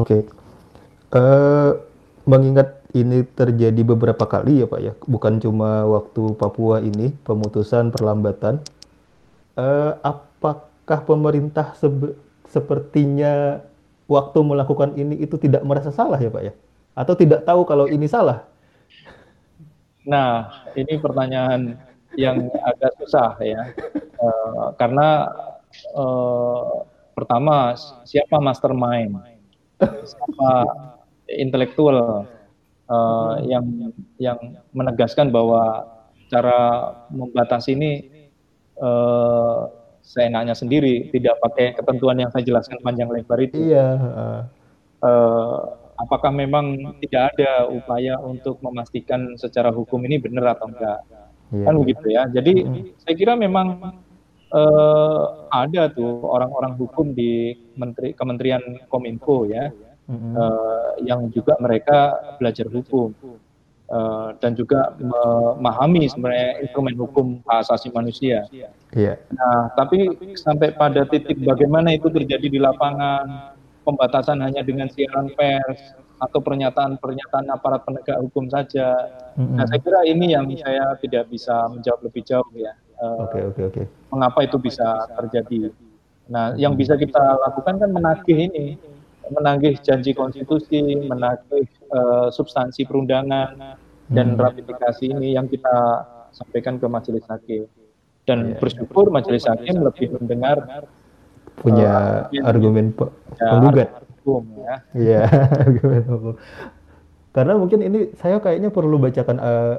Oke. Okay. Uh, mengingat ini terjadi beberapa kali ya Pak ya, bukan cuma waktu Papua ini pemutusan perlambatan. Uh, apakah pemerintah sepertinya waktu melakukan ini itu tidak merasa salah ya Pak ya? Atau tidak tahu kalau ini salah? Nah, ini pertanyaan yang agak susah ya, uh, karena uh, pertama siapa mastermind, siapa intelektual uh, yang yang menegaskan bahwa cara membatasi ini uh, seenaknya sendiri, tidak pakai ketentuan yang saya jelaskan panjang lebar itu. Iya. Uh, apakah memang tidak ada upaya untuk memastikan secara hukum ini benar atau enggak? Iya. Kan begitu ya. Jadi hmm. saya kira memang uh, ada tuh orang-orang hukum di Menteri Kementerian Kominfo ya, hmm. uh, yang juga mereka belajar hukum. Uh, dan juga memahami sebenarnya instrumen hukum hak asasi manusia. Iya. Nah, tapi sampai pada titik bagaimana itu terjadi di lapangan, pembatasan hanya dengan siaran pers atau pernyataan-pernyataan aparat penegak hukum saja. Mm-hmm. Nah, saya kira ini yang saya tidak bisa menjawab lebih jauh ya. Oke, uh, oke, oke. Okay. Mengapa itu bisa terjadi? Nah, yang bisa kita lakukan kan menagih ini menagih janji konstitusi, menagih uh, substansi perundangan dan hmm. ratifikasi ini yang kita sampaikan ke majelis hakim. Dan yeah, bersyukur majelis hakim lebih mendengar punya uh, argumen ya, penggugat. ya. Iya, argumen hukum. Karena mungkin ini saya kayaknya perlu bacakan uh,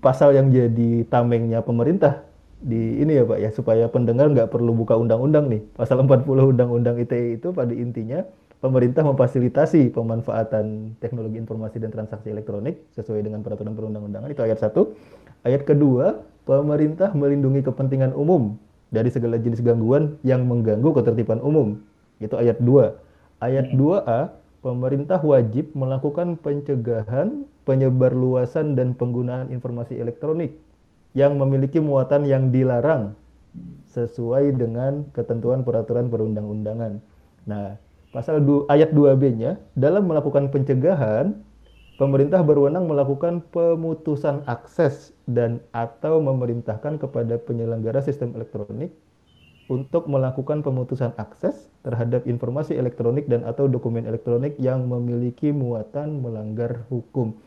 pasal yang jadi tamengnya pemerintah di ini ya Pak ya supaya pendengar nggak perlu buka undang-undang nih pasal 40 undang-undang ITE itu pada intinya pemerintah memfasilitasi pemanfaatan teknologi informasi dan transaksi elektronik sesuai dengan peraturan perundang-undangan itu ayat satu. Ayat kedua, pemerintah melindungi kepentingan umum dari segala jenis gangguan yang mengganggu ketertiban umum. Itu ayat 2. Ayat 2A, pemerintah wajib melakukan pencegahan, penyebarluasan dan penggunaan informasi elektronik yang memiliki muatan yang dilarang sesuai dengan ketentuan peraturan perundang-undangan. Nah, pasal 2, ayat 2B-nya, dalam melakukan pencegahan, pemerintah berwenang melakukan pemutusan akses dan atau memerintahkan kepada penyelenggara sistem elektronik untuk melakukan pemutusan akses terhadap informasi elektronik dan atau dokumen elektronik yang memiliki muatan melanggar hukum.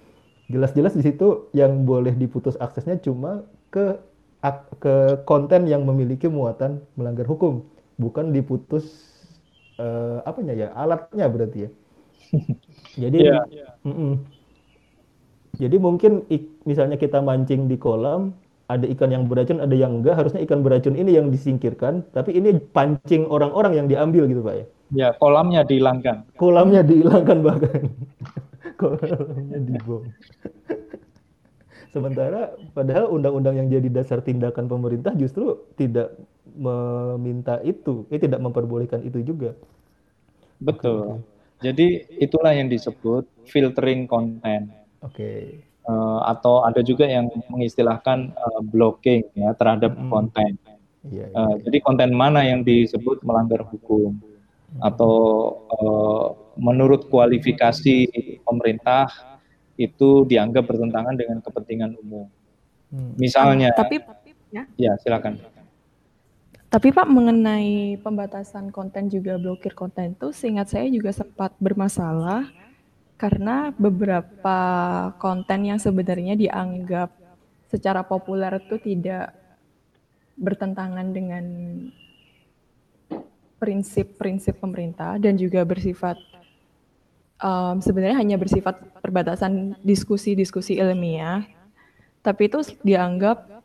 Jelas-jelas di situ yang boleh diputus aksesnya cuma ke ke konten yang memiliki muatan melanggar hukum, bukan diputus uh, apanya ya alatnya berarti ya. Jadi yeah. mm -mm. jadi mungkin ik, misalnya kita mancing di kolam ada ikan yang beracun ada yang enggak harusnya ikan beracun ini yang disingkirkan tapi ini pancing orang-orang yang diambil gitu pak ya. Ya kolamnya dihilangkan. Kolamnya dihilangkan bahkan. kolamnya dibom. Sementara padahal undang-undang yang jadi dasar tindakan pemerintah justru tidak meminta itu, eh tidak memperbolehkan itu juga. Betul. Okay. Jadi itulah yang disebut filtering konten. Oke. Okay. Uh, eh, atau ada juga yang mengistilahkan uh, blocking ya terhadap mm -hmm. konten. Yeah, yeah, uh, Jadi konten mana yang disebut melanggar hukum mm -hmm. atau uh, menurut kualifikasi pemerintah itu dianggap bertentangan dengan kepentingan umum. Hmm. Misalnya, tapi ya, ya silakan. Tapi Pak mengenai pembatasan konten juga blokir konten itu, seingat saya juga sempat bermasalah karena beberapa konten yang sebenarnya dianggap secara populer itu tidak bertentangan dengan prinsip-prinsip pemerintah dan juga bersifat um, sebenarnya hanya bersifat perbatasan diskusi-diskusi ilmiah, tapi itu dianggap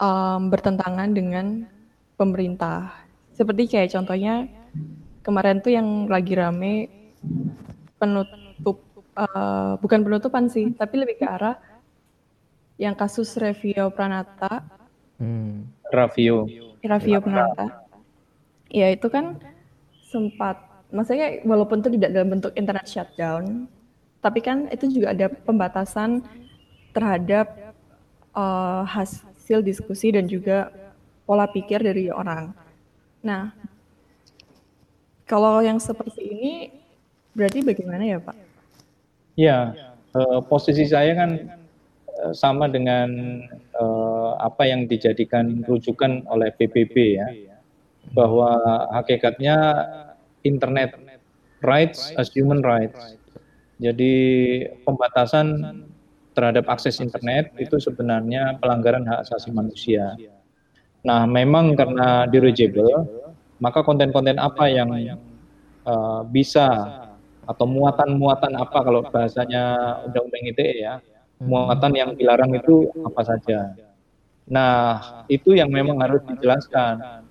um, bertentangan dengan pemerintah. Seperti kayak contohnya kemarin tuh yang lagi rame penutup, uh, bukan penutupan sih, tapi lebih ke arah yang kasus Revio Pranata. Hmm. Ravio. Ravio Pranata. Ya itu kan sempat maksudnya walaupun itu tidak dalam bentuk internet shutdown, tapi kan itu juga ada pembatasan terhadap uh, hasil diskusi dan juga pola pikir dari orang. Nah, kalau yang seperti ini berarti bagaimana ya Pak? Ya, uh, posisi saya kan uh, sama dengan uh, apa yang dijadikan rujukan oleh PBB ya, bahwa hakikatnya internet rights as human rights. Jadi pembatasan terhadap akses internet itu sebenarnya pelanggaran hak asasi manusia. Nah, memang karena direjable, maka konten-konten apa yang uh, bisa atau muatan-muatan apa kalau bahasanya undang-undang ITE ya, hmm. muatan yang dilarang itu apa saja. Nah, itu yang memang harus dijelaskan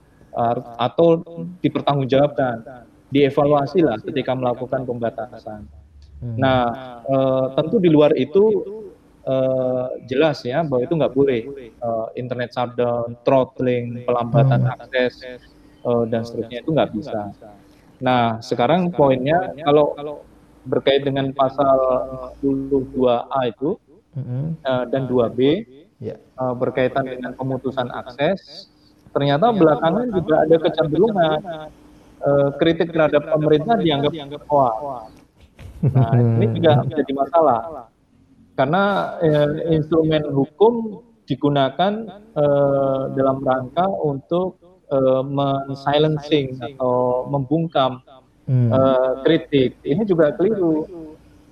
atau dipertanggungjawabkan, dievaluasi lah ketika melakukan pembatasan. Hmm. Nah, uh, tentu di luar itu uh, jelas ya bahwa itu nggak boleh uh, internet shutdown, throttling, pelambatan hmm. akses uh, dan seterusnya itu nggak bisa. Nah sekarang poinnya kalau berkait dengan pasal 22A itu hmm. uh, dan 2B yeah. uh, berkaitan dengan pemutusan akses, ternyata belakangan juga ada kecenderungan uh, kritik terhadap pemerintah dianggap hoax. Nah ini juga menjadi masalah karena eh, instrumen hukum digunakan eh, dalam rangka untuk eh, men-silencing atau membungkam hmm. eh, kritik. Ini juga keliru.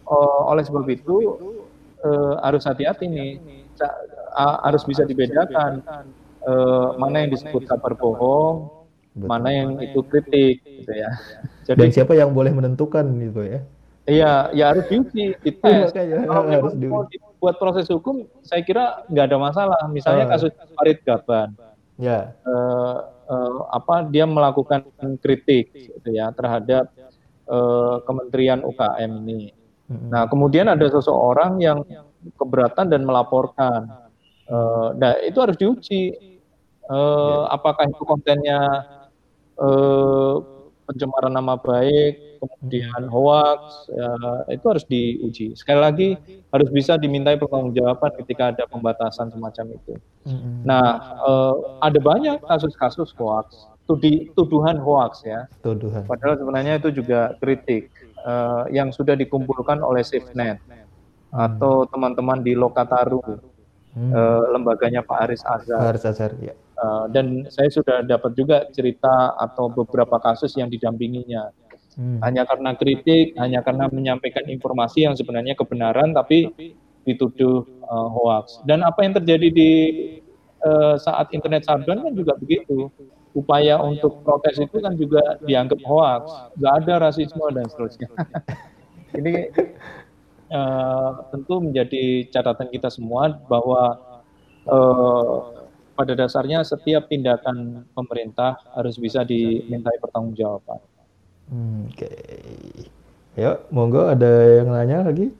Oh, oleh sebab itu eh, harus hati-hati nih, harus bisa dibedakan eh, mana yang disebut kabar bohong, Betul. mana yang itu kritik, gitu ya. Jadi Dan siapa yang boleh menentukan itu ya? Iya, ya harus diuji, dites. Iya, Kalau harus mau dibuat proses hukum, saya kira nggak ada masalah. Misalnya uh. kasus Farid Gaban, ya, uh, uh, apa dia melakukan kritik, gitu ya, terhadap uh, Kementerian UKM ini. Nah, kemudian ada seseorang yang keberatan dan melaporkan. Uh, nah, itu harus diuji. Uh, ya. Apakah itu kontennya uh, pencemaran nama baik, kemudian hoax ya, itu harus diuji. Sekali lagi harus bisa dimintai pertanggungjawaban ketika ada pembatasan semacam itu. Mm-hmm. Nah, uh, ada banyak kasus-kasus hoax, tudi, tuduhan hoax ya. Tuduhan. Padahal sebenarnya itu juga kritik uh, yang sudah dikumpulkan oleh SafeNet mm. atau teman-teman di Lokataru, mm. uh, lembaganya Pak Aris Azhar. Aris Azhar, ya. Uh, dan saya sudah dapat juga cerita atau beberapa kasus yang didampinginya Hmm. Hanya karena kritik, hanya karena menyampaikan informasi yang sebenarnya kebenaran, tapi dituduh uh, hoax. Dan apa yang terjadi di uh, saat internet shutdown kan juga begitu. Upaya untuk protes itu kan juga dianggap hoax, nggak ada rasisme dan seterusnya. Ini uh, tentu menjadi catatan kita semua bahwa uh, pada dasarnya setiap tindakan pemerintah harus bisa dimintai pertanggungjawaban. Hmm, oke. Okay. Yuk, monggo ada yang nanya lagi?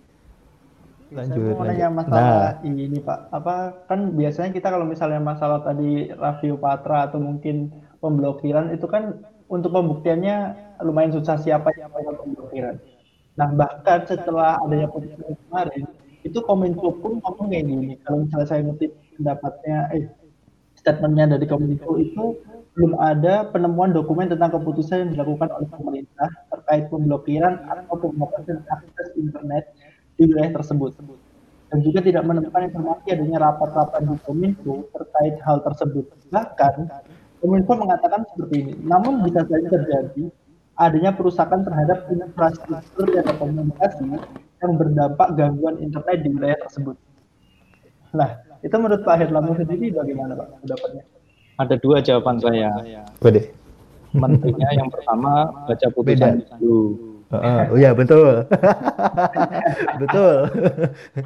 Lanjut. Saya mau nanya masalah nah. ini Pak. Apa kan biasanya kita kalau misalnya masalah tadi review patra atau mungkin pemblokiran itu kan untuk pembuktiannya lumayan susah siapa siapa yang pemblokiran. Nah bahkan setelah adanya putusan kemarin itu Kominfo pun ngomong kayak gini. Kalau misalnya saya ngutip pendapatnya, eh statementnya dari Kominfo itu belum ada penemuan dokumen tentang keputusan yang dilakukan oleh pemerintah terkait pemblokiran atau pembatasan akses internet di wilayah tersebut. Dan juga tidak menemukan informasi adanya rapat-rapat di Kominfo terkait hal tersebut. Bahkan, Kominfo mengatakan seperti ini, namun bisa saja terjadi adanya perusakan terhadap infrastruktur dan komunikasi yang berdampak gangguan internet di wilayah tersebut. Nah, itu menurut Pak Herlambang sendiri bagaimana Pak pendapatnya? Ada dua jawaban saya. Bede. Menterinya yang pertama baca putusan dulu. Uh, oh iya betul, betul.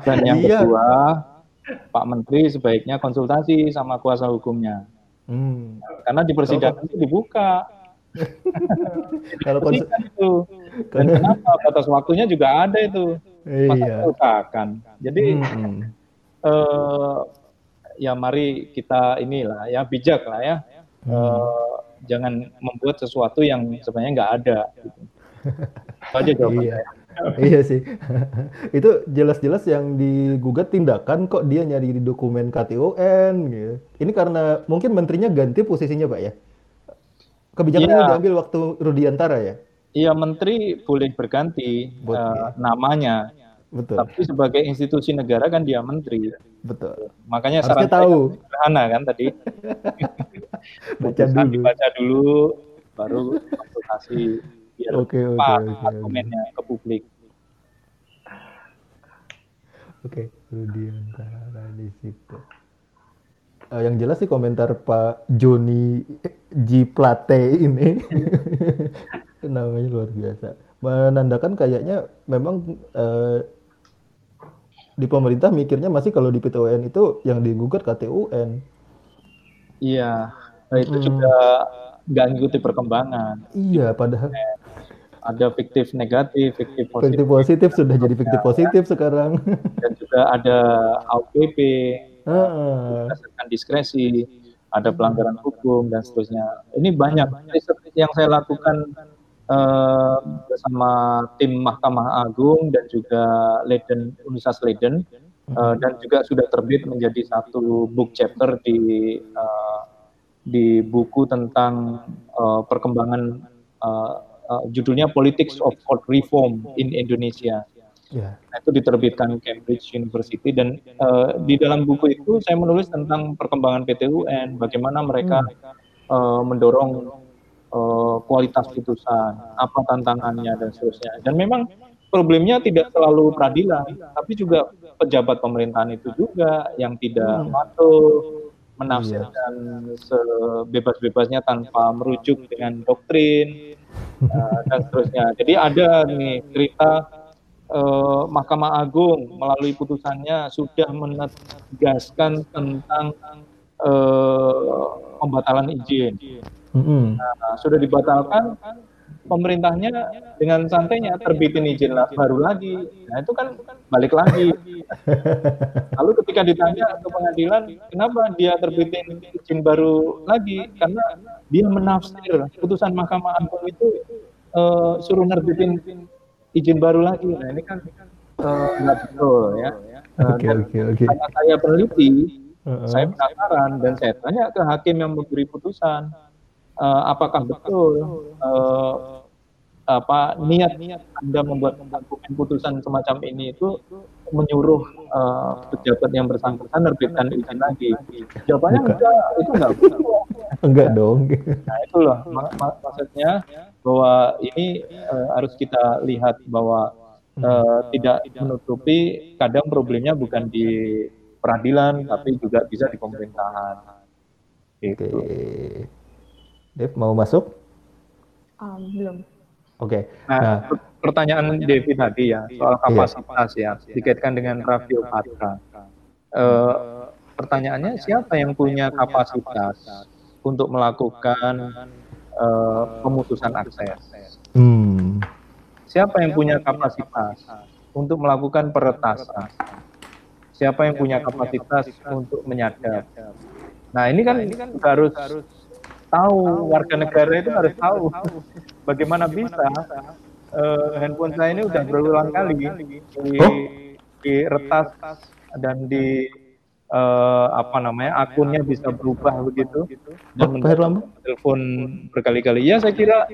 Dan yang iya. kedua, Pak Menteri sebaiknya konsultasi sama kuasa hukumnya. Hmm. Karena di persidangan itu dibuka. Kalau konsultasi itu. Dan kenapa batas waktunya juga ada itu. Masa iya. Jadi hmm. Eh, ya mari kita inilah ya bijak lah ya. Hmm. Uh, jangan membuat sesuatu yang sebenarnya nggak ada. Gitu. aja jawabannya. Iya. iya sih. itu jelas-jelas yang digugat tindakan kok dia nyari di dokumen KTUN gitu. Ini karena mungkin menterinya ganti posisinya, Pak ya. Kebijakannya ya. diambil waktu Rudiantara ya. Iya, menteri boleh berganti uh, namanya. Betul. Tapi sebagai institusi negara kan dia menteri. Betul. Makanya saran tahu. sederhana kan tadi. baca dulu. Dibaca dulu, baru konsultasi biar okay, okay, okay, argumennya ke publik. Oke, Rudi Antara di situ. Uh, yang jelas sih komentar Pak Joni G Plate ini namanya luar biasa. Menandakan kayaknya memang uh, di pemerintah mikirnya masih kalau di PTUN itu yang digugat KTUN. Iya, nah itu hmm. juga nggak ngikuti perkembangan. Iya, padahal ada fiktif negatif, fiktif positif. Fiktif positif sudah jadi fiktif ya, positif sekarang. Dan juga ada AUPP, uh. berdasarkan diskresi, ada pelanggaran hukum dan seterusnya. Ini banyak. yang saya lakukan bersama tim Mahkamah Agung dan juga Leiden Universitas Leiden uh, dan juga sudah terbit menjadi satu book chapter di uh, di buku tentang uh, perkembangan uh, uh, judulnya Politics of Court Reform in Indonesia. Yeah. Nah, itu diterbitkan Cambridge University dan uh, di dalam buku itu saya menulis tentang perkembangan PTUN, bagaimana mereka hmm. uh, mendorong uh, kualitas putusan, apa tantangannya dan seterusnya. Dan memang problemnya tidak selalu peradilan, tapi juga pejabat pemerintahan itu juga yang tidak hmm. patuh menafsirkan yeah. sebebas-bebasnya tanpa merujuk dengan doktrin uh, dan seterusnya. Jadi ada nih cerita uh, Mahkamah Agung melalui putusannya sudah menegaskan tentang uh, pembatalan izin. Mm -hmm. nah, sudah dibatalkan, pemerintahnya dengan santainya terbitin izin baru lagi. Nah itu kan balik lagi. Lalu ketika ditanya ke pengadilan, kenapa dia terbitin izin baru lagi? Karena dia menafsir putusan Mahkamah Agung itu uh, suruh nerbitin izin baru lagi. Nah ini kan uh, betul ya. Uh, okay, okay, okay. Karena saya peneliti, uh -uh. saya penasaran dan saya tanya ke hakim yang memberi putusan, uh, apakah betul uh, apa niat Anda membuat putusan semacam ini itu menyuruh uh, pejabat yang bersangkutan menerbitkan izin lagi. Jawabannya enggak, itu enggak enggak dong. Nah, itulah mak mak maksudnya bahwa ini uh, harus kita lihat bahwa uh, tidak menutupi kadang problemnya bukan di peradilan tapi juga bisa di pemerintahan. Gitu. Oke. Dev mau masuk? Um, belum. Oke. Okay. Nah, nah, pertanyaan Devi tadi ya soal iya. kapasitas iya. ya dikaitkan dengan Raffio Patra. Uh, pertanyaannya siapa yang punya kapasitas untuk melakukan uh, pemutusan akses? Hmm. Siapa yang punya kapasitas untuk melakukan peretasan? Siapa yang punya kapasitas untuk menyadap? Nah ini kan, ini kan harus tahu warga negara itu harus tahu. bagaimana bisa uh, handphone saya ini udah berulang kali. di, oh? di retas dan di uh, apa namanya akunnya bisa berubah begitu. dan oh, telepon berkali-kali. Ya saya kira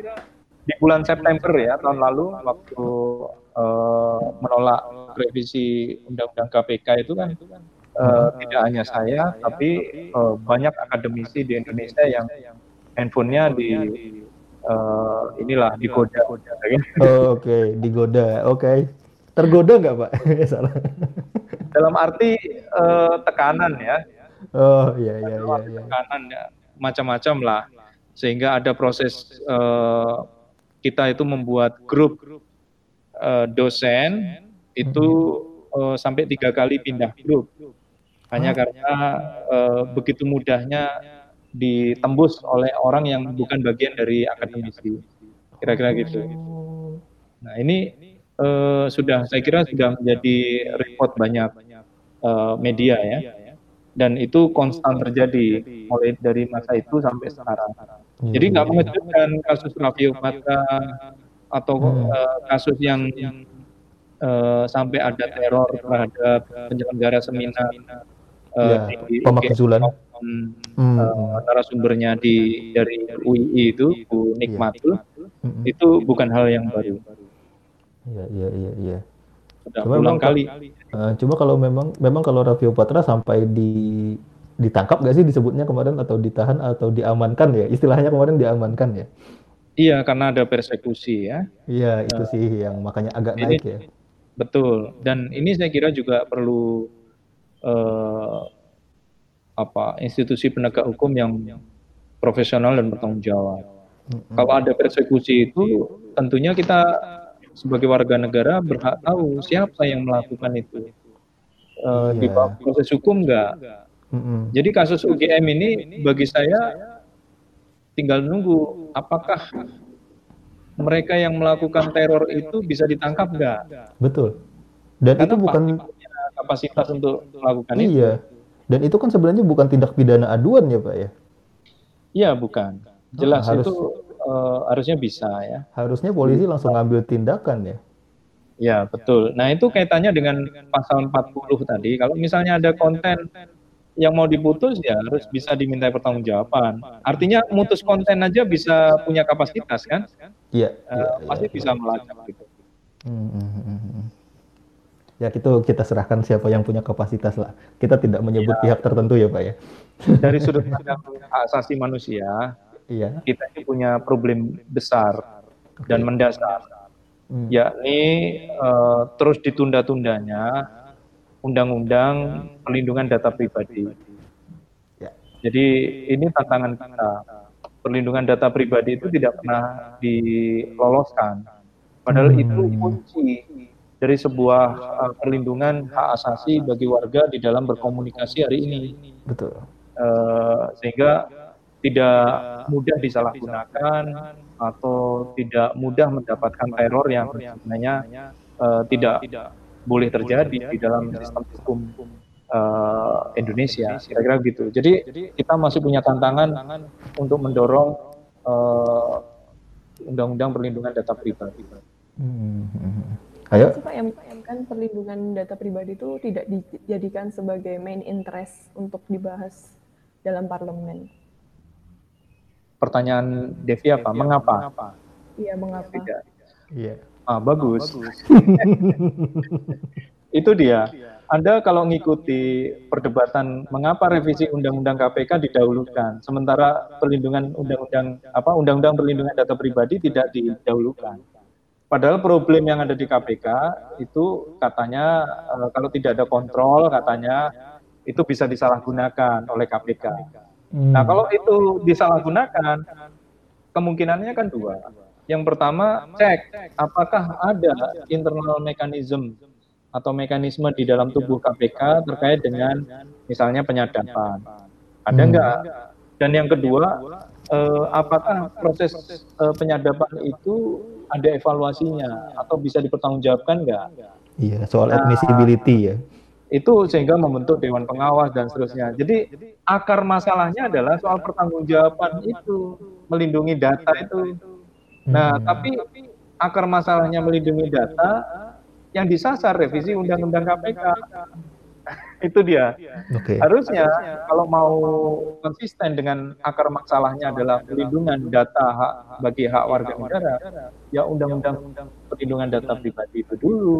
di bulan September ya tahun lalu waktu uh, menolak revisi undang-undang KPK itu kan uh, tidak hanya saya tapi uh, banyak akademisi di Indonesia yang handphonenya di uh, inilah digoda. Oh, Oke, okay. digoda. Oke. Okay. Tergoda nggak Pak? Salah. Dalam arti uh, tekanan ya. Oh iya iya iya. iya. Tekanan ya macam-macam lah. Sehingga ada proses uh, kita itu membuat grup uh, dosen itu uh, sampai tiga kali pindah grup hanya karena uh, begitu mudahnya ditembus oleh orang yang bukan bagian dari akademisi. Kira-kira gitu. Nah ini uh, sudah saya kira sudah menjadi report banyak uh, media ya. Dan itu konstan terjadi mulai dari masa itu sampai sekarang. Jadi nggak mengejutkan kasus Raffio Patra atau uh, kasus yang uh, sampai ada teror terhadap penyelenggara seminar uh, ya, di pemakzulan hmm. uh, narasumbernya di dari UI itu Bu Nikmatul hmm. itu bukan hal yang baru. Iya iya iya iya. Sudah cuma berulang kali. Uh, cuma kalau memang memang kalau Raffio Patra sampai di ditangkap gak sih disebutnya kemarin atau ditahan atau diamankan ya istilahnya kemarin diamankan ya iya karena ada persekusi ya iya itu uh, sih yang makanya agak ini, naik ya betul. Dan ini saya kira juga perlu uh, apa institusi penegak hukum yang profesional dan bertanggung jawab. Mm-hmm. Kalau ada persekusi itu, tentunya kita sebagai warga negara berhak tahu siapa yang melakukan itu. Uh, yeah. Di bawah proses hukum enggak. Mm-hmm. Jadi kasus UGM ini bagi saya tinggal nunggu apakah mereka yang melakukan teror itu bisa ditangkap enggak? Betul. Dan Karena itu bukan kapasitas untuk melakukan iya. itu. Iya. Dan itu kan sebenarnya bukan tindak pidana aduan ya, Pak ya? Iya, bukan. Jelas harus, itu uh, harusnya bisa ya. Harusnya polisi langsung ngambil tindakan ya. Ya, betul. Nah, itu kaitannya dengan pasal 40 tadi. Kalau misalnya ada konten yang mau diputus ya harus bisa diminta pertanggungjawaban. Artinya mutus konten aja bisa punya kapasitas kan? Iya. Uh, pasti ya, bisa melacak gitu. Hmm, hmm, hmm, hmm ya itu kita serahkan siapa yang punya kapasitas lah. Kita tidak menyebut ya. pihak tertentu ya Pak ya. Dari sudut pandang asasi manusia, iya. kita ini punya problem besar okay. dan mendasar, hmm. yakni uh, terus ditunda-tundanya undang-undang perlindungan data pribadi. Ya. Jadi ini tantangan kita. Perlindungan data pribadi itu tidak pernah diloloskan. Padahal hmm. itu kunci dari sebuah uh, perlindungan hak asasi bagi warga di dalam berkomunikasi hari ini. Betul. Uh, sehingga tidak mudah disalahgunakan atau tidak mudah mendapatkan teror yang sebenarnya uh, tidak boleh terjadi di dalam sistem hukum uh, Indonesia. Kira-kira gitu. Jadi kita masih punya tantangan untuk mendorong undang-undang uh, perlindungan data pribadi. Hmm. Ayo. Pak yang, yang kan perlindungan data pribadi itu tidak dijadikan sebagai main interest untuk dibahas dalam parlemen. Pertanyaan Devi apa? Mengapa? Iya, mengapa? Tidak. Iya. Ah, bagus. bagus. itu dia. Anda kalau ngikuti perdebatan mengapa revisi Undang-Undang KPK didahulukan, sementara perlindungan Undang-Undang apa Undang-Undang perlindungan data pribadi tidak didahulukan Padahal problem yang ada di KPK itu katanya uh, kalau tidak ada kontrol katanya itu bisa disalahgunakan oleh KPK. Hmm. Nah kalau itu disalahgunakan kemungkinannya kan dua. Yang pertama cek apakah ada internal mekanisme atau mekanisme di dalam tubuh KPK terkait dengan misalnya penyadapan. Ada hmm. enggak? Dan yang kedua, eh, apakah proses eh, penyadapan itu ada evaluasinya atau bisa dipertanggungjawabkan nggak? Iya, soal nah, admissibility ya. Itu sehingga membentuk dewan pengawas dan seterusnya. Jadi akar masalahnya adalah soal pertanggungjawaban itu, melindungi data itu. Nah, hmm. tapi akar masalahnya melindungi data yang disasar revisi undang-undang KPK itu dia. Okay. Harusnya kalau mau konsisten dengan akar masalahnya adalah perlindungan data hak bagi hak warga negara, ya undang-undang perlindungan data pribadi itu dulu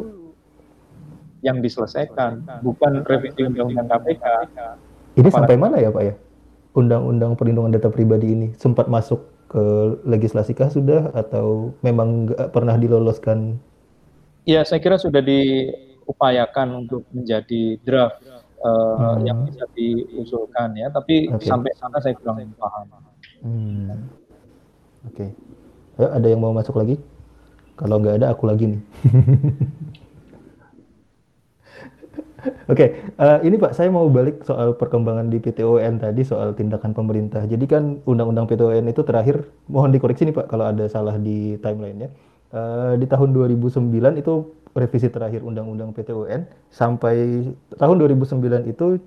yang diselesaikan, bukan revisi undang-undang KPK. Ini sampai mana ya Pak ya? Undang-undang perlindungan data pribadi ini sempat masuk ke legislasi kah sudah atau memang nggak pernah diloloskan? Ya, saya kira sudah di upayakan untuk menjadi draft uh, hmm. yang bisa diusulkan ya, tapi okay. sampai sana saya kurang paham. Hmm. Oke, okay. ada yang mau masuk lagi? Kalau nggak ada, aku lagi nih. Oke, okay, uh, eh, ini Pak, saya mau balik soal perkembangan di PTON tadi soal tindakan pemerintah. Jadi kan undang-undang PTON itu terakhir, mohon dikoreksi nih Pak kalau ada salah di timelinenya. Uh, di tahun 2009 itu revisi terakhir Undang-Undang PTUN sampai tahun 2009 itu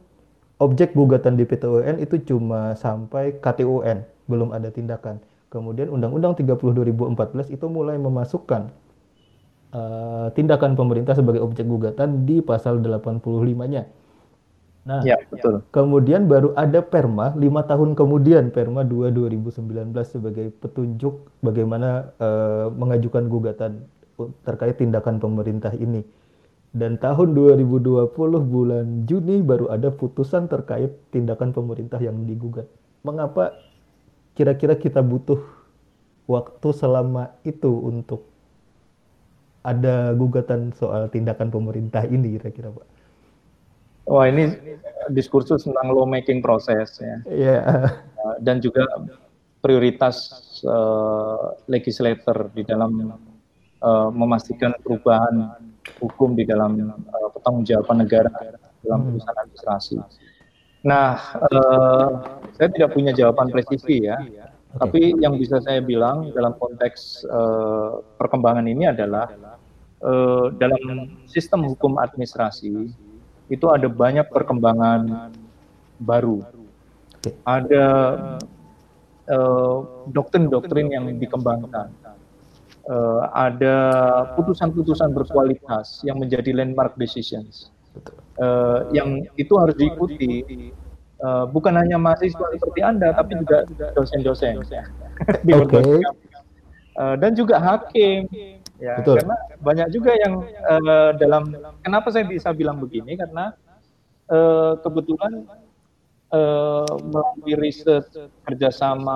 objek gugatan di PTUN itu cuma sampai KTUN, belum ada tindakan. Kemudian Undang-Undang 30 2014 itu mulai memasukkan uh, tindakan pemerintah sebagai objek gugatan di pasal 85-nya. Nah, ya, betul. kemudian baru ada Perma lima tahun kemudian Perma 2 2019 sebagai petunjuk bagaimana uh, mengajukan gugatan terkait tindakan pemerintah ini. Dan tahun 2020 bulan Juni baru ada putusan terkait tindakan pemerintah yang digugat. Mengapa kira-kira kita butuh waktu selama itu untuk ada gugatan soal tindakan pemerintah ini kira-kira Pak? Wah ini diskursus tentang lawmaking proses ya. Iya. Yeah. Dan juga prioritas uh, legislator di dalam uh, memastikan perubahan hukum di dalam uh, pertanggungjawaban negara dalam urusan administrasi. Nah, uh, saya tidak punya jawaban presisi ya, okay. tapi yang bisa saya bilang dalam konteks uh, perkembangan ini adalah uh, dalam sistem hukum administrasi itu ada banyak perkembangan baru. Ada doktrin-doktrin uh, yang dikembangkan. Uh, ada putusan-putusan berkualitas yang menjadi landmark decisions. Uh, yang itu harus diikuti. uh, bukan hanya mahasiswa seperti anda tapi juga dosen-dosen. okay. uh, dan juga hakim. Ya Betul. karena banyak juga yang uh, dalam kenapa saya bisa bilang begini? Karena uh, kebetulan uh, melalui riset kerjasama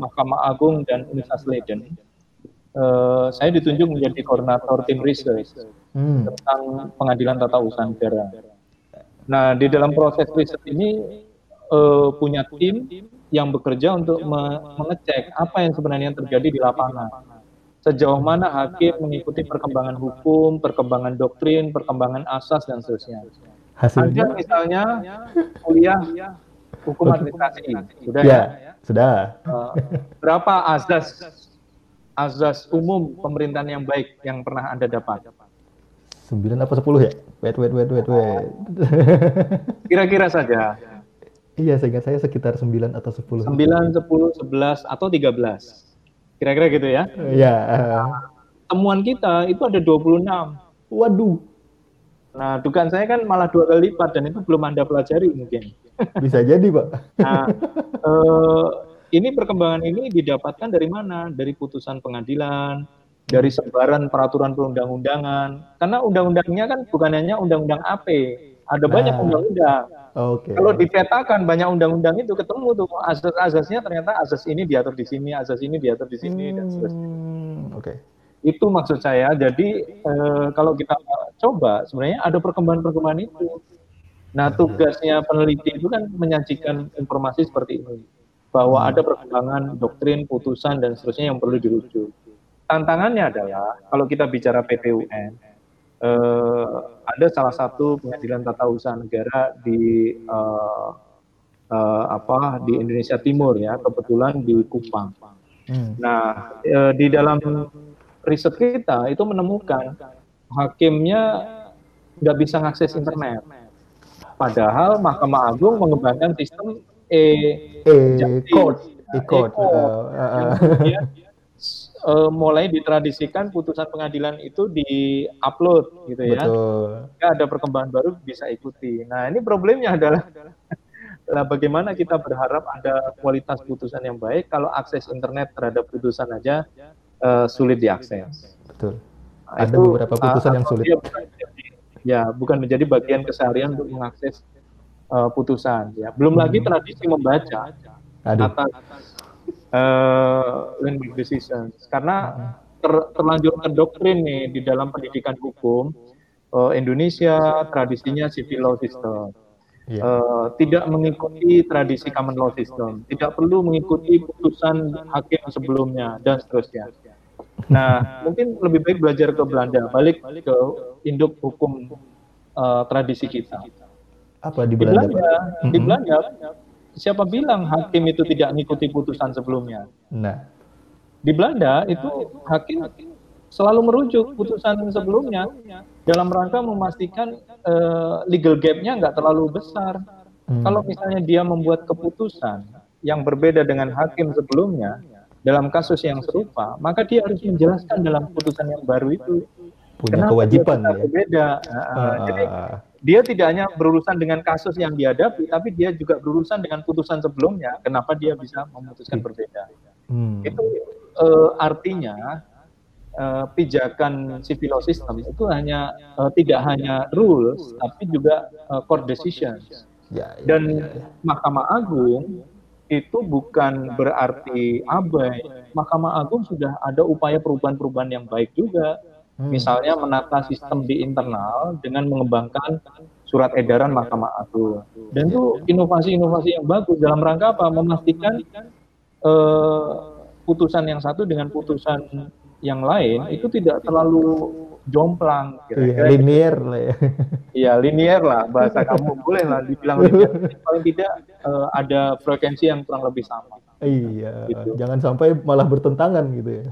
Mahkamah Agung dan Universitas Leiden uh, saya ditunjuk menjadi koordinator tim riset hmm. tentang pengadilan tata usaha negara. Nah, di dalam proses riset ini uh, punya tim yang bekerja untuk me mengecek apa yang sebenarnya terjadi di lapangan. Sejauh mana hakim mengikuti perkembangan hukum, perkembangan doktrin, perkembangan asas dan seterusnya. Hasilnya? Ada misalnya kuliah hukum administrasi, sudah ya? ya? Sudah. Uh, berapa asas azas umum pemerintahan yang baik yang pernah Anda dapat? Sembilan apa sepuluh ya? Wait, wait, wait, wait, wait. Kira-kira saja. Iya, seingat saya sekitar sembilan atau sepuluh. Sembilan, sepuluh, sebelas, atau tiga belas. Kira-kira gitu ya? Iya. Nah, temuan kita itu ada dua puluh enam. Waduh. Nah, dugaan saya kan malah dua kali lipat dan itu belum Anda pelajari mungkin. Bisa jadi, Pak. Nah, eh, ini perkembangan ini didapatkan dari mana? Dari putusan pengadilan, dari sebaran peraturan perundang-undangan. Karena undang-undangnya kan bukan hanya undang-undang AP, ada nah, banyak undang-undang. Okay. Kalau dipetakan banyak undang-undang itu ketemu tuh asas-asasnya ternyata asas ini diatur di sini, asas ini diatur di sini hmm, dan seterusnya. Oke. Okay. Itu maksud saya. Jadi eh, kalau kita coba sebenarnya ada perkembangan-perkembangan itu. Nah, tugasnya peneliti itu kan menyajikan informasi seperti ini bahwa ada perkembangan doktrin, putusan dan seterusnya yang perlu dirujuk tantangannya adalah kalau kita bicara PTUN, eh, ada salah satu pengadilan tata usaha negara di eh, eh, apa di Indonesia Timur ya, kebetulan di Kupang. Hmm. Nah, eh, di dalam riset kita itu menemukan hakimnya nggak bisa mengakses internet. Padahal Mahkamah Agung mengembangkan sistem e, e code, e code, e. Uh, uh, uh uh, mulai ditradisikan putusan pengadilan itu di-upload gitu ya. Betul. Ya ada perkembangan baru bisa ikuti. Nah, ini problemnya adalah Nah, bagaimana kita berharap ada kualitas putusan yang baik kalau akses internet terhadap putusan aja uh, sulit diakses. Betul. Nah, ada itu, beberapa putusan uh, yang sulit. Bukan menjadi, ya, bukan menjadi bagian keseharian untuk mengakses uh, putusan. Ya, belum hmm. lagi tradisi membaca Aduh. atas uh, landmark decisions karena ter, terlanjur terdoktrin nih di dalam pendidikan hukum uh, Indonesia tradisinya civil law system yeah. Iya. uh, tidak mengikuti tradisi common law system tidak perlu mengikuti putusan hakim sebelumnya dan seterusnya nah mungkin lebih baik belajar ke Belanda balik ke induk hukum uh, tradisi kita apa di Belanda di Belanda, di Belanda siapa bilang hakim itu tidak mengikuti putusan sebelumnya? Nah, di Belanda itu hakim selalu merujuk putusan sebelumnya dalam rangka memastikan uh, legal gap-nya nggak terlalu besar. Hmm. Kalau misalnya dia membuat keputusan yang berbeda dengan hakim sebelumnya dalam kasus yang serupa, maka dia harus menjelaskan dalam putusan yang baru itu punya kewajiban ya. Berbeda. Nah, uh, jadi dia tidak hanya berurusan dengan kasus yang dihadapi, tapi dia juga berurusan dengan putusan sebelumnya. Kenapa dia bisa memutuskan berbeda? Hmm. Itu uh, artinya uh, pijakan civil law system itu hanya uh, tidak hanya rules, tapi juga uh, court decisions. Ya, ya, Dan ya, ya. Mahkamah Agung itu bukan berarti abai. Mahkamah Agung sudah ada upaya perubahan-perubahan yang baik juga Hmm. Misalnya menata sistem di internal dengan mengembangkan surat edaran Mahkamah Agung. Dan itu inovasi-inovasi yang bagus dalam rangka apa? Memastikan eh, putusan yang satu dengan putusan yang lain itu tidak terlalu jomplang. -kira. Iya, linier lah ya. Iya, linier lah bahasa kamu boleh lah dibilang linier. Paling tidak uh, ada frekuensi yang kurang lebih sama. Iya, gitu. jangan sampai malah bertentangan gitu ya.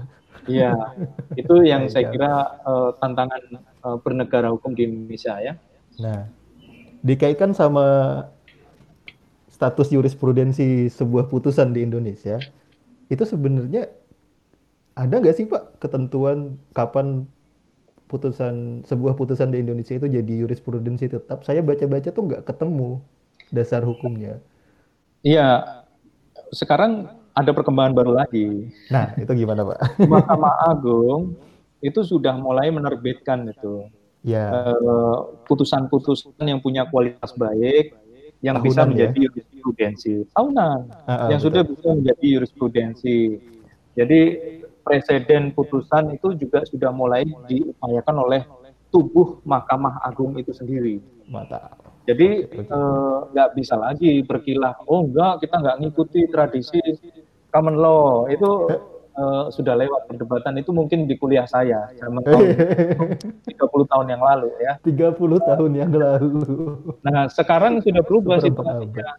Iya, itu yang saya kira uh, tantangan uh, bernegara hukum di Indonesia ya. Nah, dikaitkan sama status jurisprudensi sebuah putusan di Indonesia, itu sebenarnya ada nggak sih Pak ketentuan kapan putusan sebuah putusan di Indonesia itu jadi jurisprudensi tetap? Saya baca-baca tuh nggak ketemu dasar hukumnya. Iya, sekarang ada perkembangan baru lagi. Nah, itu gimana, Pak? Mahkamah Agung itu sudah mulai menerbitkan itu ya. uh, putusan-putusan yang punya kualitas baik, yang Tahunan bisa ya? menjadi ya? jurisprudensi tahunan, uh, uh, yang betul. sudah bisa menjadi jurisprudensi. Jadi presiden putusan itu juga sudah mulai diupayakan oleh tubuh Mahkamah Agung itu sendiri. Mantap. Jadi eh, nggak uh, bisa lagi berkilah, oh enggak kita nggak ngikuti tradisi common law itu uh, sudah lewat perdebatan itu mungkin di kuliah saya zaman tahun 30 tahun yang lalu ya. 30 tahun yang lalu. Nah, sekarang sudah berubah situasinya.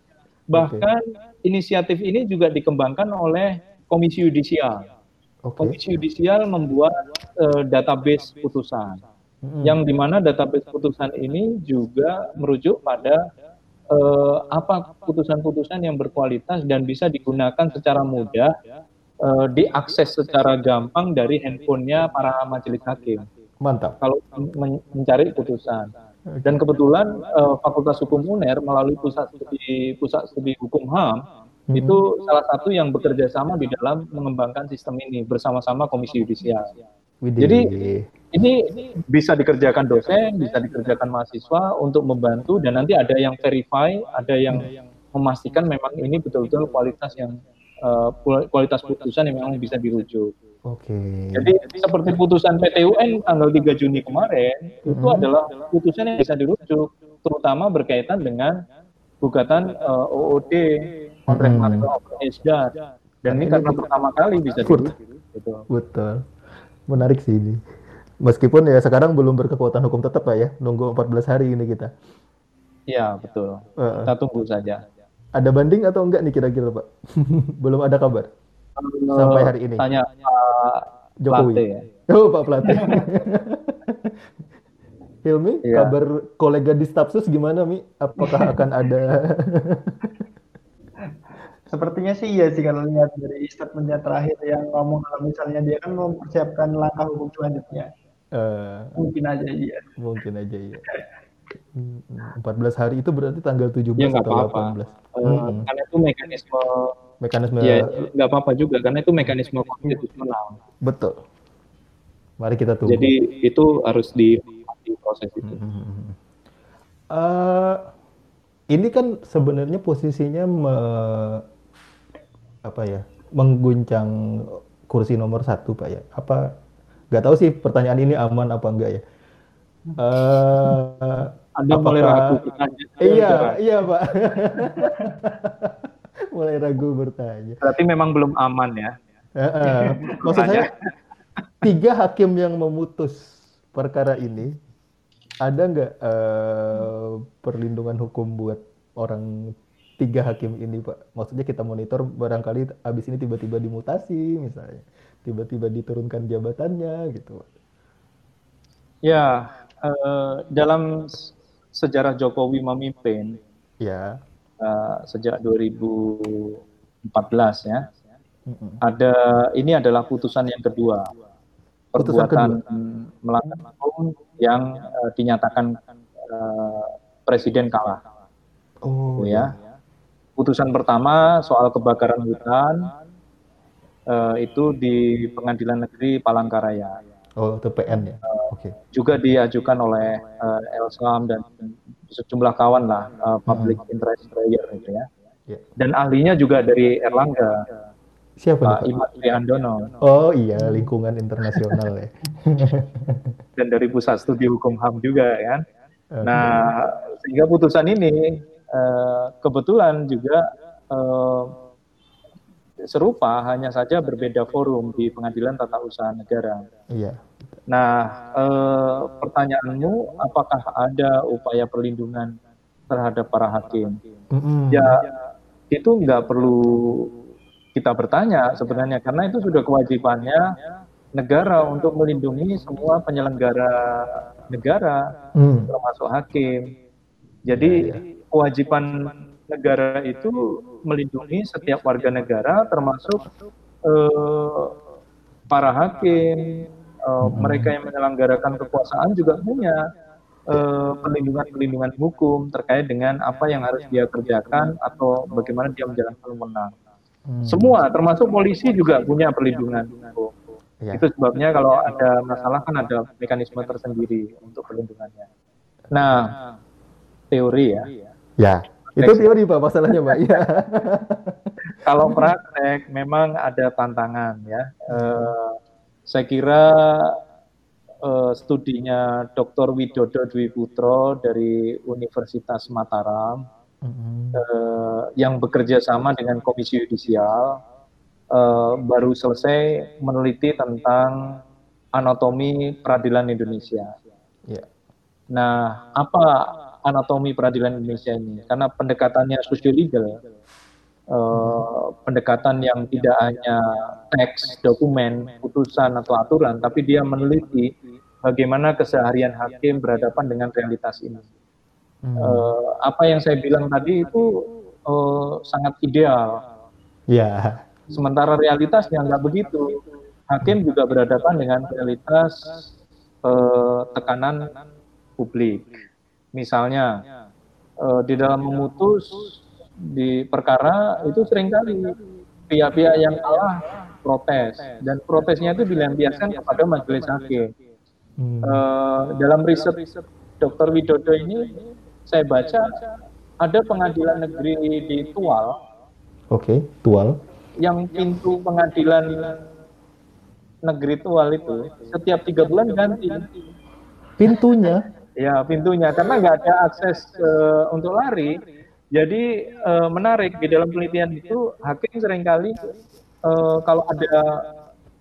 Bahkan okay. inisiatif ini juga dikembangkan oleh Komisi Yudisial. Okay. Komisi Yudisial membuat uh, database putusan. Hmm. Yang di mana database putusan ini juga merujuk pada uh, apa putusan-putusan yang berkualitas dan bisa digunakan secara mudah, uh, diakses secara gampang dari handphonenya para majelis hakim. Mantap. Kalau men mencari putusan. Dan kebetulan uh, Fakultas Hukum UNER melalui pusat studi pusat studi hukum HAM hmm. itu salah satu yang bekerja sama di dalam mengembangkan sistem ini bersama-sama Komisi Yudisial. Jadi ini bisa dikerjakan dosen, bisa dikerjakan mahasiswa untuk membantu dan nanti ada yang verify, ada yang memastikan memang ini betul-betul kualitas yang uh, kualitas putusan yang memang bisa dirujuk. Oke. Okay. Jadi seperti putusan PT UN tanggal 3 Juni kemarin hmm. itu adalah putusan yang bisa dirujuk, terutama berkaitan dengan gugatan uh, OOD kontrak hmm. Dan ini karena pertama kali bisa dirujuk. Gitu. Betul. Menarik sih ini. Meskipun ya sekarang belum berkekuatan hukum tetap Pak ya, nunggu 14 hari ini kita. Iya, betul. Uh, kita tunggu saja. Ada banding atau enggak nih kira-kira Pak? belum ada kabar. Uh, Sampai hari ini. Tanya Pak Jokowi. Plate, ya? Oh, Pak Plate. Hilmi, ya. kabar kolega di Stafsus gimana Mi? Apakah akan ada Sepertinya sih iya sih kalau lihat dari statementnya terakhir yang ngomong kalau misalnya dia kan mempersiapkan langkah hukum selanjutnya. Uh, mungkin aja iya. Mungkin aja iya. 14 hari itu berarti tanggal 17 ya, atau apa -apa. 18. Uh, hmm. Karena itu mekanisme mekanisme ya nggak apa-apa juga karena itu mekanisme konstitusional. Betul. Mari kita tunggu. Jadi itu harus di, di proses itu. Hmm. Uh, ini kan sebenarnya posisinya me, apa ya mengguncang kursi nomor satu pak ya apa nggak tahu sih pertanyaan ini aman apa enggak ya. Uh, Anda apakah, mulai ragu iya iya. pak. Mulai ragu bertanya. Berarti memang belum aman ya. Uh, uh, maksud saya tiga hakim yang memutus perkara ini ada nggak uh, perlindungan hukum buat orang tiga hakim ini Pak? Maksudnya kita monitor barangkali abis ini tiba-tiba dimutasi misalnya, tiba-tiba diturunkan jabatannya gitu. Ya, uh, dalam sejarah Jokowi memimpin, ya, uh, sejak 2014 ya, mm-hmm. ada ini adalah putusan yang kedua, perbuatan melanggar hukum yang uh, dinyatakan uh, presiden kalah. Oh ya. ya putusan pertama soal kebakaran hutan uh, itu di Pengadilan Negeri Palangkaraya. Oh, itu PN ya. Uh, Oke. Okay. Juga diajukan oleh uh, Elsam dan sejumlah kawan lah uh, public hmm. interest player gitu ya. Yeah. Dan ahlinya juga dari Erlangga. Siapa Pak Imad Triandono. Oh iya, lingkungan internasional ya. Dan dari Pusat Studi Hukum HAM juga kan. Nah, sehingga putusan ini uh, kebetulan juga uh, serupa, hanya saja berbeda forum di Pengadilan Tata Usaha Negara. Iya. Nah, uh, pertanyaanmu, apakah ada upaya perlindungan terhadap para hakim? Mm -hmm. Ya, itu nggak perlu kita bertanya sebenarnya, karena itu sudah kewajibannya negara untuk melindungi semua penyelenggara negara, hmm. termasuk hakim. Jadi ya, ya. kewajiban negara itu melindungi setiap warga negara, termasuk uh, para hakim, hmm. mereka yang menyelenggarakan kekuasaan juga punya perlindungan-perlindungan uh, hukum terkait dengan apa yang harus dia kerjakan atau bagaimana dia menjalankan wewenang. Hmm. Semua, termasuk polisi juga punya perlindungan hukum. Ya. Itu sebabnya kalau ada masalah kan ada mekanisme tersendiri untuk perlindungannya. Nah, teori ya. Ya, itu teori Pak masalahnya Pak. Ya. kalau praktek memang ada tantangan ya. Uh, saya kira uh, studinya Dr. Widodo Dwi Putro dari Universitas Mataram mm -hmm. uh, yang bekerja sama dengan Komisi Yudisial uh, baru selesai meneliti tentang anatomi peradilan Indonesia. Yeah. Nah, apa anatomi peradilan Indonesia ini? Karena pendekatannya sosiologis, uh, pendekatan yang tidak hanya teks, dokumen, putusan atau aturan, tapi dia meneliti bagaimana keseharian hakim berhadapan dengan realitas ini. Hmm. Uh, apa yang saya bilang tadi itu uh, sangat ideal. Ya. Yeah. Sementara realitasnya nggak begitu. Hakim juga berhadapan dengan realitas eh, tekanan publik. Misalnya eh, di dalam memutus di perkara itu sering kali pihak-pihak yang kalah protes dan protesnya itu dilampiaskan kepada majelis hakim. Hmm. Eh, dalam riset Dr. Widodo ini saya baca ada pengadilan negeri di Tual. Oke, okay, Tual yang pintu pengadilan negeri Tual itu setiap tiga bulan ganti pintunya ya pintunya karena nggak ada akses uh, untuk lari jadi uh, menarik di dalam penelitian itu hakim sering kali uh, kalau ada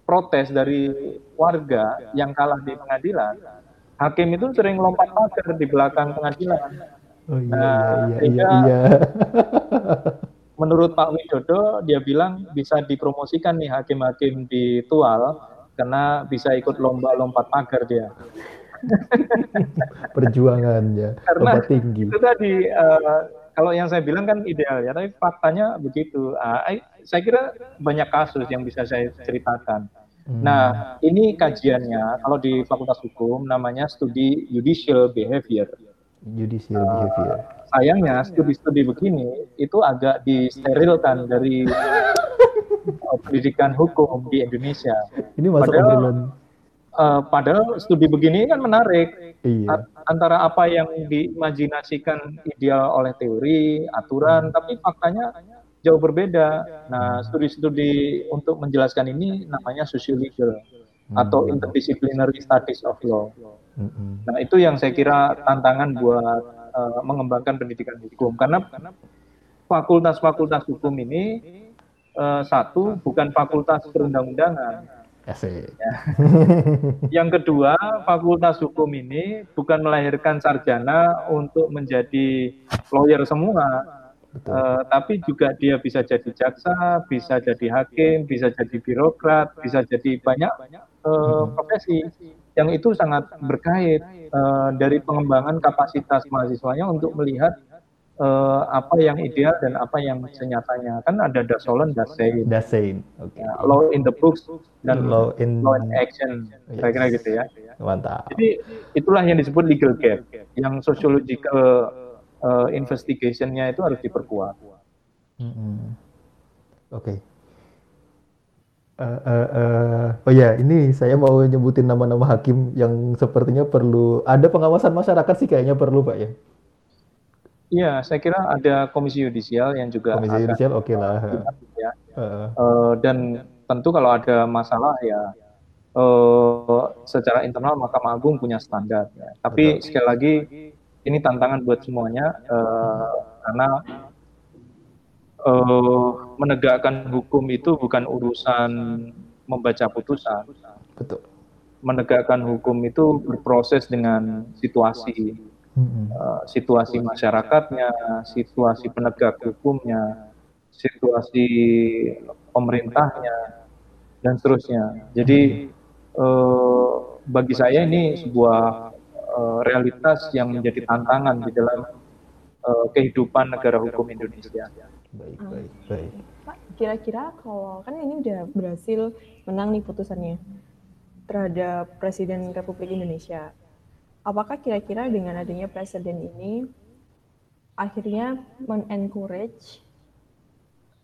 protes dari warga yang kalah di pengadilan hakim itu sering lompat pagar di belakang pengadilan oh iya nah, iya iya, iya, iya. menurut Pak Widodo dia bilang bisa dipromosikan nih hakim-hakim di Tual karena bisa ikut lomba lompat pagar dia. Perjuangannya karena tinggi. Itu tadi uh, kalau yang saya bilang kan ideal ya, tapi faktanya begitu. Uh, saya kira banyak kasus yang bisa saya ceritakan. Hmm. Nah, ini kajiannya kalau di Fakultas Hukum namanya studi judicial behavior. Judicial uh, behavior sayangnya studi-studi begini itu agak disterilkan dari pendidikan hukum di Indonesia. Ini masuk padahal, uh, padahal studi begini kan menarik. Iya. Antara apa yang diimajinasikan ideal oleh teori, aturan, hmm. tapi faktanya jauh berbeda. Nah, studi-studi untuk menjelaskan ini namanya sociological hmm. atau interdisciplinary studies of law. Hmm. Nah, itu yang saya kira tantangan buat uh, mengembangkan pendidikan hukum karena fakultas-fakultas hukum ini uh, satu bukan fakultas perundang-undangan. Ya. Yang kedua, fakultas hukum ini bukan melahirkan sarjana untuk menjadi lawyer semua, uh, tapi juga dia bisa jadi jaksa, bisa jadi hakim, bisa jadi birokrat, bisa jadi banyak uh, profesi yang itu sangat berkait uh, dari pengembangan kapasitas mahasiswanya untuk melihat uh, apa yang ideal dan apa yang senyatanya kan ada dasolen dasein dasein okay. ya, law in the books dan law in, law in action kira-kira gitu ya mantap jadi itulah yang disebut legal gap yang sociological uh, investigationnya itu harus diperkuat mm -hmm. oke okay. Uh, uh, uh, oh ya, ini saya mau nyebutin nama-nama hakim yang sepertinya perlu ada pengawasan masyarakat sih kayaknya perlu pak ya. Iya, saya kira ada komisi yudisial yang juga komisi yudisial oke okay lah. Ya. Uh. Uh, dan tentu kalau ada masalah ya uh, secara internal Mahkamah Agung punya standar. Ya. Tapi Betul. sekali lagi ini tantangan buat semuanya uh, karena uh, menegakkan hukum itu bukan urusan membaca putusan. Betul. Menegakkan hukum itu berproses dengan situasi, uh, situasi masyarakatnya, situasi penegak hukumnya, situasi pemerintahnya, dan seterusnya. Jadi uh, bagi saya ini sebuah uh, realitas yang menjadi tantangan di dalam uh, kehidupan negara hukum Indonesia. Baik, baik, baik. Pak, kira-kira kalau kan ini udah berhasil menang nih putusannya terhadap Presiden Republik Indonesia. Apakah kira-kira dengan adanya presiden ini akhirnya men-encourage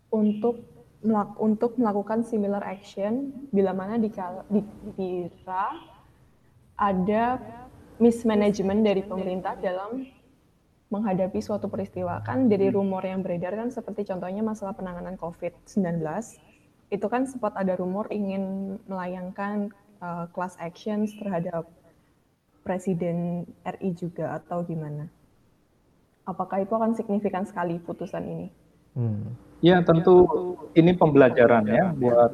untuk melak untuk melakukan similar action bila mana dikira ada mismanagement dari pemerintah dalam menghadapi suatu peristiwa. Kan dari rumor yang beredar kan seperti contohnya masalah penanganan COVID-19 itu kan sempat ada rumor ingin melayangkan uh, class actions terhadap Presiden RI juga atau gimana? Apakah itu akan signifikan sekali putusan ini? Hmm. Ya tentu ini pembelajaran ya buat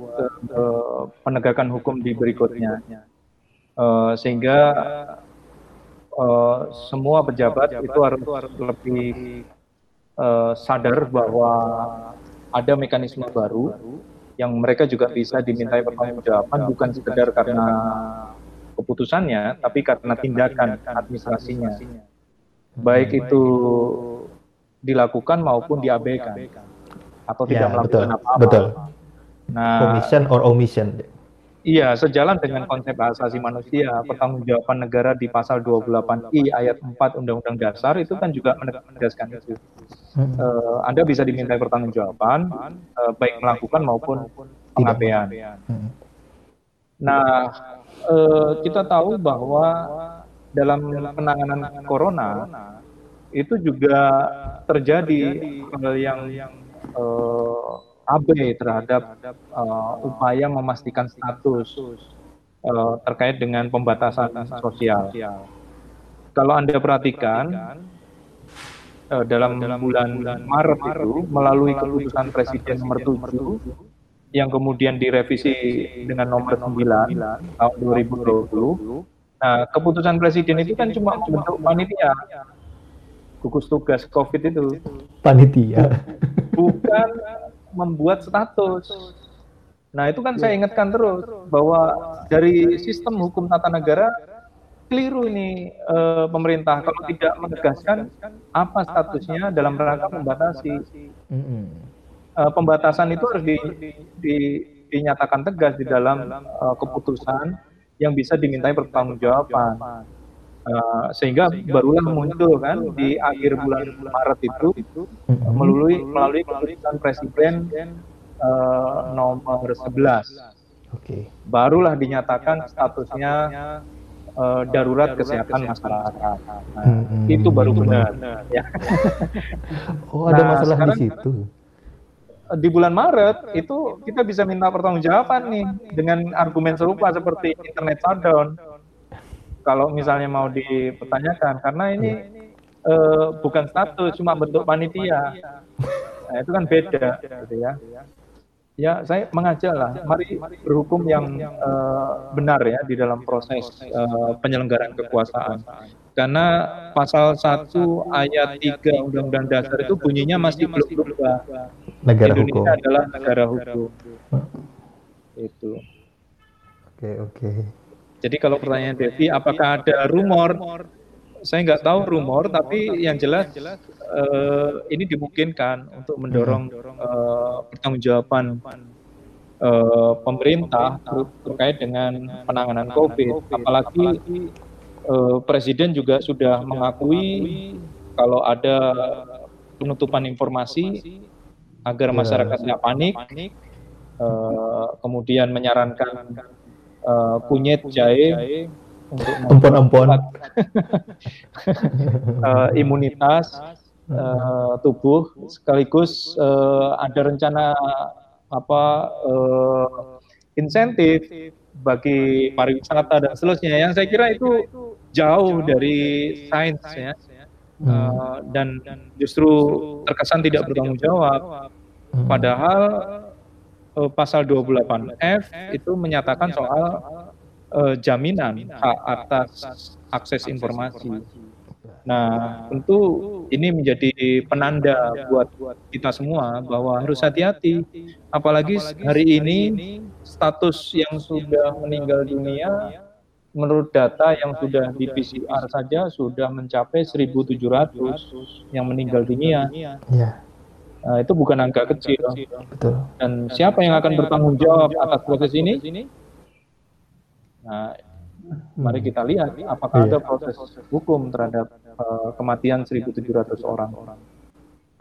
uh, penegakan hukum di berikutnya, uh, sehingga uh, semua pejabat itu harus lebih uh, sadar bahwa ada mekanisme baru yang mereka juga bisa dimintai pertanggungjawaban bukan sekedar karena keputusannya, tapi karena tindakan administrasinya, baik itu dilakukan maupun diabaikan atau tidak ya, melakukan apa-apa. Betul. Nah, omission or omission. Iya, sejalan dengan konsep asasi manusia, pertanggungjawaban negara di pasal 28I ayat 4 Undang-Undang Dasar itu kan juga menegaskan itu. Uh, Anda bisa diminta pertanggungjawaban uh, baik melakukan maupun pengabaian. Nah, uh, kita tahu bahwa dalam penanganan corona itu juga terjadi hal yang uh, abai terhadap uh, upaya memastikan status uh, terkait dengan pembatasan sosial. Kalau Anda perhatikan uh, dalam bulan Maret itu melalui keputusan Presiden nomor 7 yang kemudian direvisi dengan nomor 9 tahun 2020. Nah, keputusan Presiden itu kan cuma bentuk panitia gugus tugas COVID itu. Panitia. Bukan membuat status. Nah, itu kan saya ingatkan terus bahwa dari sistem hukum tata negara keliru ini e, pemerintah kalau tidak menegaskan apa statusnya dalam rangka membatasi. E, pembatasan itu harus di, di, dinyatakan tegas di dalam e, keputusan yang bisa dimintai pertanggungjawaban. Uh, sehingga barulah muncul kan di akhir bulan Maret itu melalui melalui keputusan Presiden uh, nomor 11. Okay. Barulah dinyatakan statusnya uh, darurat kesehatan masyarakat. Nah, hmm. Itu baru benar. Ya. Oh ada nah, masalah di situ. Di bulan Maret itu kita bisa minta pertanggungjawaban nih dengan argumen serupa seperti internet shutdown. kalau misalnya mau dipertanyakan karena ini uh, bukan status cuma bentuk panitia. nah, itu kan beda gitu ya. ya. Saya mengajak lah. Mari berhukum yang uh, benar ya di dalam proses uh, penyelenggaraan kekuasaan karena pasal 1 ayat 3 Undang-Undang Dasar itu bunyinya masih belum berubah negara Indonesia hukum. adalah negara hukum itu oke okay, oke okay. Jadi kalau pertanyaan Devi, apakah ada rumor? Saya nggak tahu rumor, tapi yang jelas uh, ini dimungkinkan untuk mendorong uh, pertanggungjawaban uh, pemerintah terkait dengan penanganan COVID. Apalagi uh, Presiden juga sudah mengakui kalau ada penutupan informasi agar iya. masyarakat nggak panik, uh, kemudian menyarankan uh, kunyit jahe untuk empon-empon uh, imunitas uh, tubuh sekaligus uh, ada rencana apa uh, insentif bagi pariwisata dan seterusnya. Yang saya kira itu jauh dari sains ya. Uh, dan justru terkesan tidak bertanggung jawab hmm. padahal uh, pasal 28F itu menyatakan soal uh, jaminan hak atas akses informasi Nah, tentu ini menjadi penanda buat kita semua bahwa harus hati-hati. Apalagi hari ini status yang sudah meninggal dunia menurut data yang sudah di PCR saja sudah mencapai 1.700 yang meninggal dunia. Ya. Nah, itu bukan angka kecil. Betul. Dan siapa yang akan bertanggung jawab atas proses ini? Nah, mari kita lihat apakah iya. ada proses hukum terhadap uh, kematian 1.700 orang. Oke.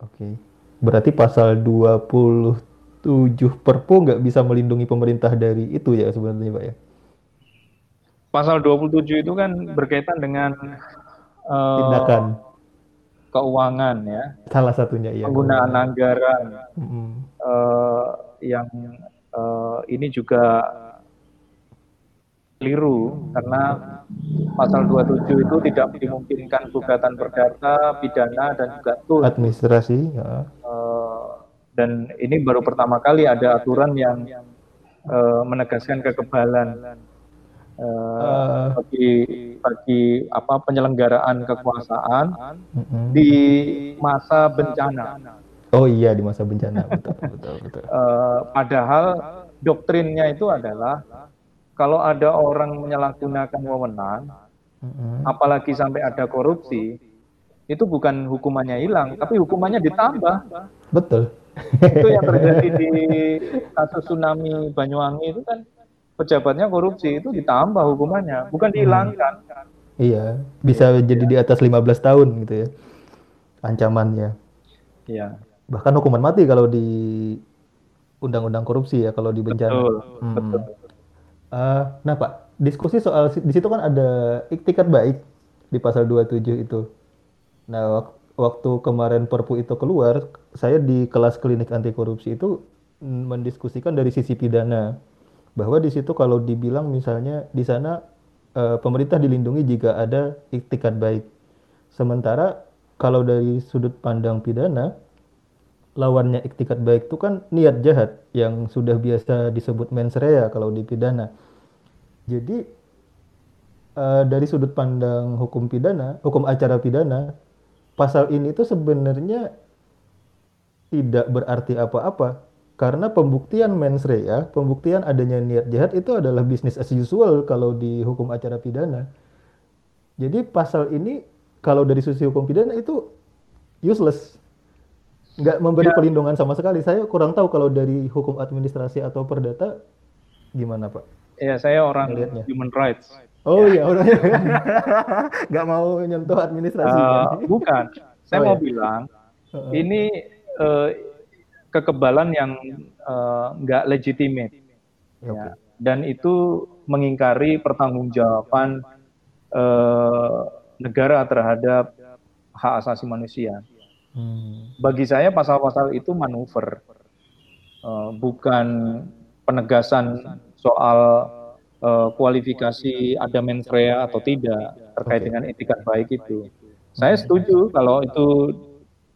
Okay. Berarti pasal 27 Perpu nggak bisa melindungi pemerintah dari itu ya sebenarnya Pak ya? Pasal 27 itu kan berkaitan dengan uh, tindakan keuangan ya. Salah satunya ya. Penggunaan anggaran mm -hmm. uh, yang uh, ini juga keliru karena pasal 27 itu tidak dimungkinkan gugatan perdata, pidana dan juga tuh administrasi ya. Uh, dan ini baru pertama kali ada aturan yang uh, menegaskan kekebalan uh, uh, bagi bagi apa penyelenggaraan kekuasaan uh -uh. di masa bencana. Oh iya di masa bencana betul betul betul. Uh, padahal doktrinnya itu adalah kalau ada orang menyalahgunakan wewenang, mm-hmm. apalagi sampai ada korupsi, itu bukan hukumannya hilang, tapi hukumannya ditambah. Betul. itu yang terjadi di kasus tsunami Banyuwangi itu kan pejabatnya korupsi itu ditambah hukumannya, bukan dihilangkan. Hmm. Iya, bisa ya, jadi di atas 15 tahun gitu ya. Ancamannya. Iya. Bahkan hukuman mati kalau di undang-undang korupsi ya kalau di bencana. Betul, hmm. betul. Uh, nah Pak, diskusi soal di situ kan ada iktikat baik di pasal 27 itu. Nah, wak waktu kemarin Perpu itu keluar, saya di kelas klinik anti korupsi itu mendiskusikan dari sisi pidana bahwa di situ kalau dibilang misalnya di sana uh, pemerintah dilindungi jika ada iktikat baik. Sementara kalau dari sudut pandang pidana, lawannya iktikat baik itu kan niat jahat yang sudah biasa disebut mens rea kalau di pidana. Jadi uh, dari sudut pandang hukum pidana, hukum acara pidana, pasal ini itu sebenarnya tidak berarti apa-apa karena pembuktian mens rea, pembuktian adanya niat jahat itu adalah bisnis as usual kalau di hukum acara pidana. Jadi pasal ini kalau dari sisi hukum pidana itu useless nggak memberi ya. perlindungan sama sekali. Saya kurang tahu kalau dari hukum administrasi atau perdata gimana Pak? Ya saya orang Lihatnya. human rights. Oh iya orang nggak mau nyentuh administrasi. Uh, bukan, saya oh, mau ya. bilang uh, ini uh, kekebalan yang uh, nggak legitimate, ya, ya. dan itu mengingkari pertanggungjawaban uh, negara terhadap hak asasi manusia. Hmm. Bagi saya pasal-pasal itu manuver, uh, bukan penegasan soal uh, kualifikasi ada mens rea atau tidak terkait dengan etikat baik itu. Saya setuju kalau itu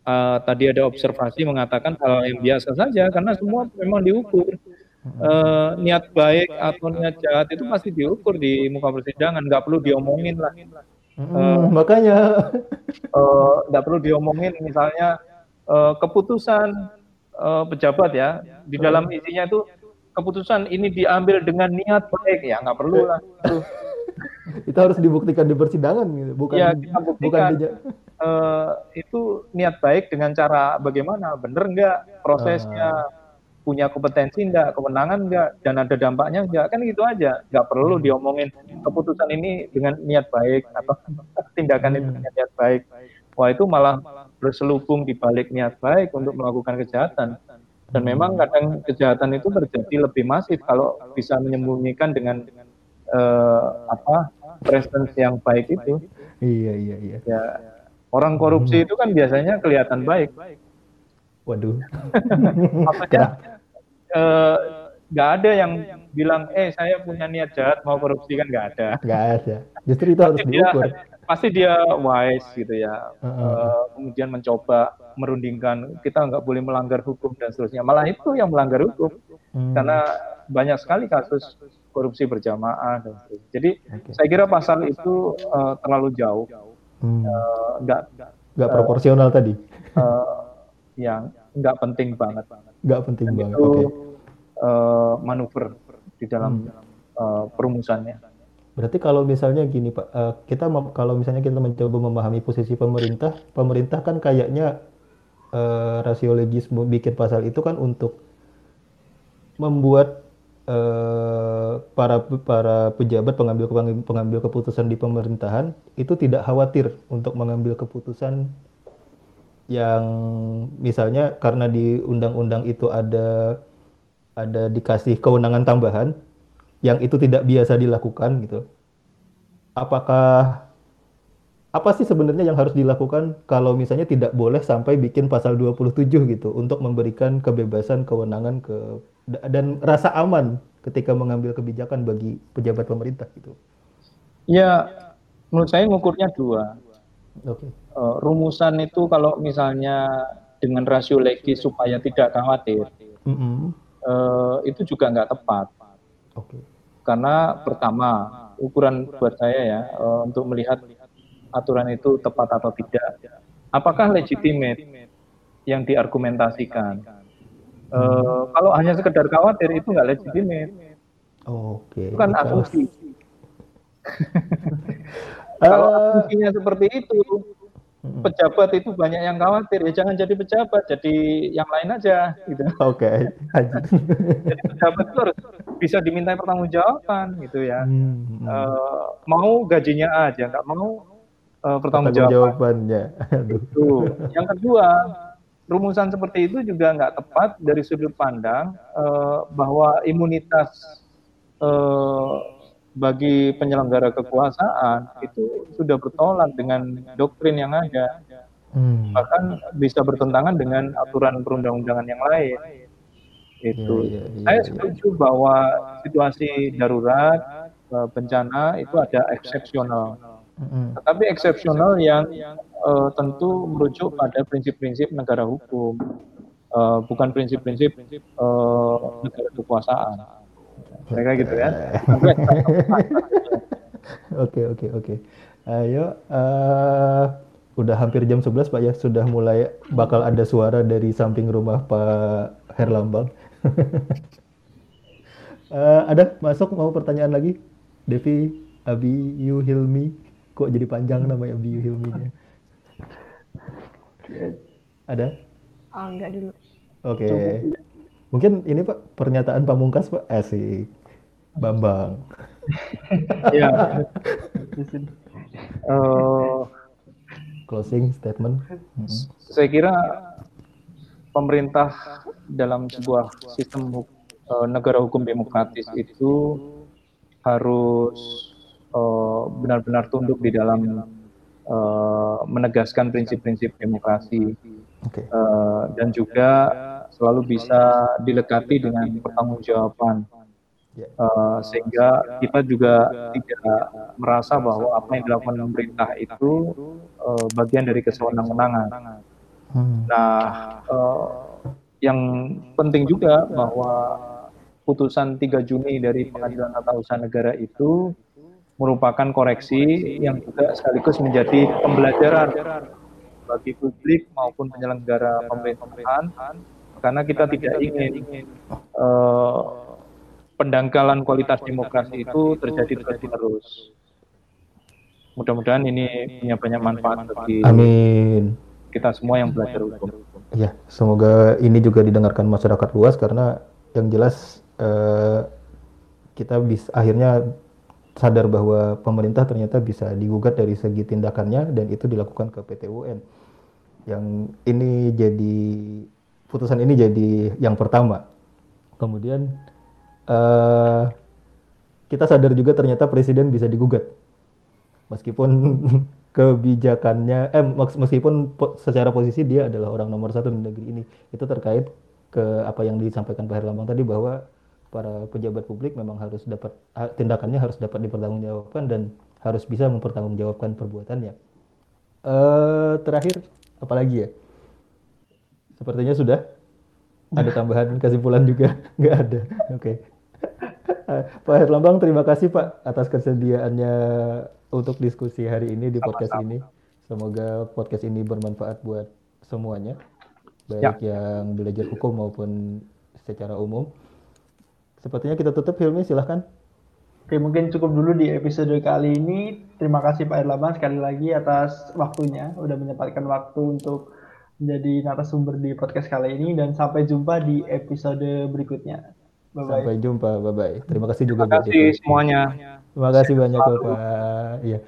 uh, tadi ada observasi mengatakan hal yang biasa saja karena semua memang diukur. Uh, niat baik atau niat jahat itu pasti diukur di muka persidangan, nggak perlu diomongin lah. Hmm, uh, makanya nggak uh, perlu diomongin misalnya uh, keputusan uh, pejabat ya di dalam isinya itu keputusan ini diambil dengan niat baik ya nggak perlu lah. Itu harus dibuktikan di persidangan gitu. Bukan ya, kita buktikan, bukan uh, itu niat baik dengan cara bagaimana? Bener nggak prosesnya? Uh punya kompetensi enggak, kewenangan enggak, dan ada dampaknya enggak, kan gitu aja. Enggak perlu hmm. diomongin keputusan ini dengan niat baik atau tindakan itu hmm. dengan niat baik. Wah itu malah berselubung di balik niat baik untuk melakukan kejahatan. Dan memang hmm. kadang kejahatan itu terjadi lebih masif kalau bisa menyembunyikan dengan uh, apa presence yang baik itu. Iya iya iya. Ya, orang korupsi itu kan biasanya kelihatan baik Waduh. Maksudnya uh, nggak ada yang bilang eh saya punya niat jahat mau korupsi kan nggak ada. Nggak ada. Justru itu harus diukur dia, pasti dia wise gitu ya. Uh, uh, kemudian mencoba merundingkan kita nggak boleh melanggar hukum dan seterusnya. Malah itu yang melanggar hukum. Hmm. karena banyak sekali kasus korupsi berjamaah dan seterusnya. Jadi okay. saya kira pasal itu uh, terlalu jauh. Hmm. uh, nggak nggak uh, proporsional tadi. Uh, yang nggak penting banget nggak penting dan banget itu, okay uh, manuver di dalam hmm. uh, perumusannya. Berarti kalau misalnya gini Pak, uh, kita kalau misalnya kita mencoba memahami posisi pemerintah, pemerintah kan kayaknya uh, rasiologis bikin pasal itu kan untuk membuat uh, para para pejabat pengambil pengambil keputusan di pemerintahan itu tidak khawatir untuk mengambil keputusan yang misalnya karena di undang-undang itu ada ada dikasih kewenangan tambahan yang itu tidak biasa dilakukan gitu. Apakah apa sih sebenarnya yang harus dilakukan kalau misalnya tidak boleh sampai bikin pasal 27 gitu untuk memberikan kebebasan kewenangan ke dan rasa aman ketika mengambil kebijakan bagi pejabat pemerintah gitu. Ya, menurut saya ngukurnya dua. Okay. Uh, rumusan itu kalau misalnya dengan rasio legis supaya tidak khawatir. Mm -hmm uh, itu juga nggak tepat. Okay. Karena pertama ukuran buat saya ya uh, untuk melihat aturan itu tepat atau tidak. Apakah legitimate yang diargumentasikan? Uh, kalau hanya sekedar khawatir itu nggak legitimate. Oh, Oke. Okay. Bukan asumsi. kalau asumsinya seperti itu, Hmm. pejabat itu banyak yang khawatir ya jangan jadi pejabat jadi yang lain aja gitu. Oke okay. jadi pejabat itu harus bisa diminta pertanggungjawaban gitu ya. Hmm. uh, mau gajinya aja nggak mau uh, pertanggungjawabannya. Itu. Yang kedua rumusan seperti itu juga nggak tepat dari sudut pandang uh, bahwa imunitas uh, bagi penyelenggara kekuasaan itu sudah bertolak dengan doktrin yang ada. Hmm. Bahkan bisa bertentangan dengan aturan perundang-undangan yang lain. Itu. Ya, ya, ya, Saya setuju bahwa situasi darurat eh, bencana itu ada eksepsional. Hmm. Tetapi eksepsional yang uh, tentu merujuk pada prinsip-prinsip negara hukum, uh, bukan prinsip-prinsip uh, negara kekuasaan mereka gitu ya oke oke oke. Ayo uh, udah hampir jam 11 Pak ya. Sudah mulai bakal ada suara dari samping rumah Pak Herlambang. Uh, ada? Masuk? Mau pertanyaan lagi? Devi Abi Yu Hilmi. Kok jadi panjang namanya Abi Yu Hilmi nya ada? Oh, enggak dulu. Oke. Okay. mungkin ini Pak pernyataan pamungkas Pak. Asik Bambang. ya. uh, Closing statement. Hmm. Saya kira pemerintah dalam sebuah sistem uh, negara hukum demokratis itu harus uh, benar-benar uh, tunduk di dalam uh, menegaskan prinsip-prinsip demokrasi okay. uh, dan juga selalu bisa dilekati dengan pertanggungjawaban uh, sehingga kita juga tidak merasa bahwa apa yang dilakukan pemerintah itu uh, bagian dari kesewenang-wenangan. Hmm. Nah, uh, yang penting juga bahwa putusan 3 Juni dari Pengadilan Tata Usaha Negara itu merupakan koreksi yang juga sekaligus menjadi pembelajaran bagi publik maupun penyelenggara pemerintahan karena kita tidak ingin uh, pendangkalan kualitas demokrasi itu terjadi terus. Mudah-mudahan ini punya banyak manfaat bagi Amin. kita semua yang belajar hukum. Ya, semoga ini juga didengarkan masyarakat luas karena yang jelas eh, kita bisa akhirnya sadar bahwa pemerintah ternyata bisa digugat dari segi tindakannya dan itu dilakukan ke PT UN. Yang ini jadi putusan ini jadi yang pertama. Kemudian uh, kita sadar juga ternyata presiden bisa digugat meskipun kebijakannya eh meskipun po secara posisi dia adalah orang nomor satu di negeri ini itu terkait ke apa yang disampaikan Pak Herlambang tadi bahwa para pejabat publik memang harus dapat tindakannya harus dapat dipertanggungjawabkan dan harus bisa mempertanggungjawabkan perbuatannya. Uh, terakhir, apalagi ya? Sepertinya sudah. Ada tambahan kesimpulan juga? Nggak ada. Oke. Okay. Pak Herlambang, terima kasih Pak atas kesediaannya untuk diskusi hari ini di podcast Sama-sama. ini. Semoga podcast ini bermanfaat buat semuanya, baik ya. yang belajar hukum maupun secara umum. Sepertinya kita tutup, Hilmi, silahkan. Oke, mungkin cukup dulu di episode kali ini. Terima kasih Pak Erlambang sekali lagi atas waktunya, udah menyempatkan waktu untuk menjadi narasumber di podcast kali ini dan sampai jumpa di episode berikutnya. Bye -bye. Sampai jumpa, bye bye. Terima kasih juga. Terima kasih semuanya. Terima kasih banyak Bapak. Iya.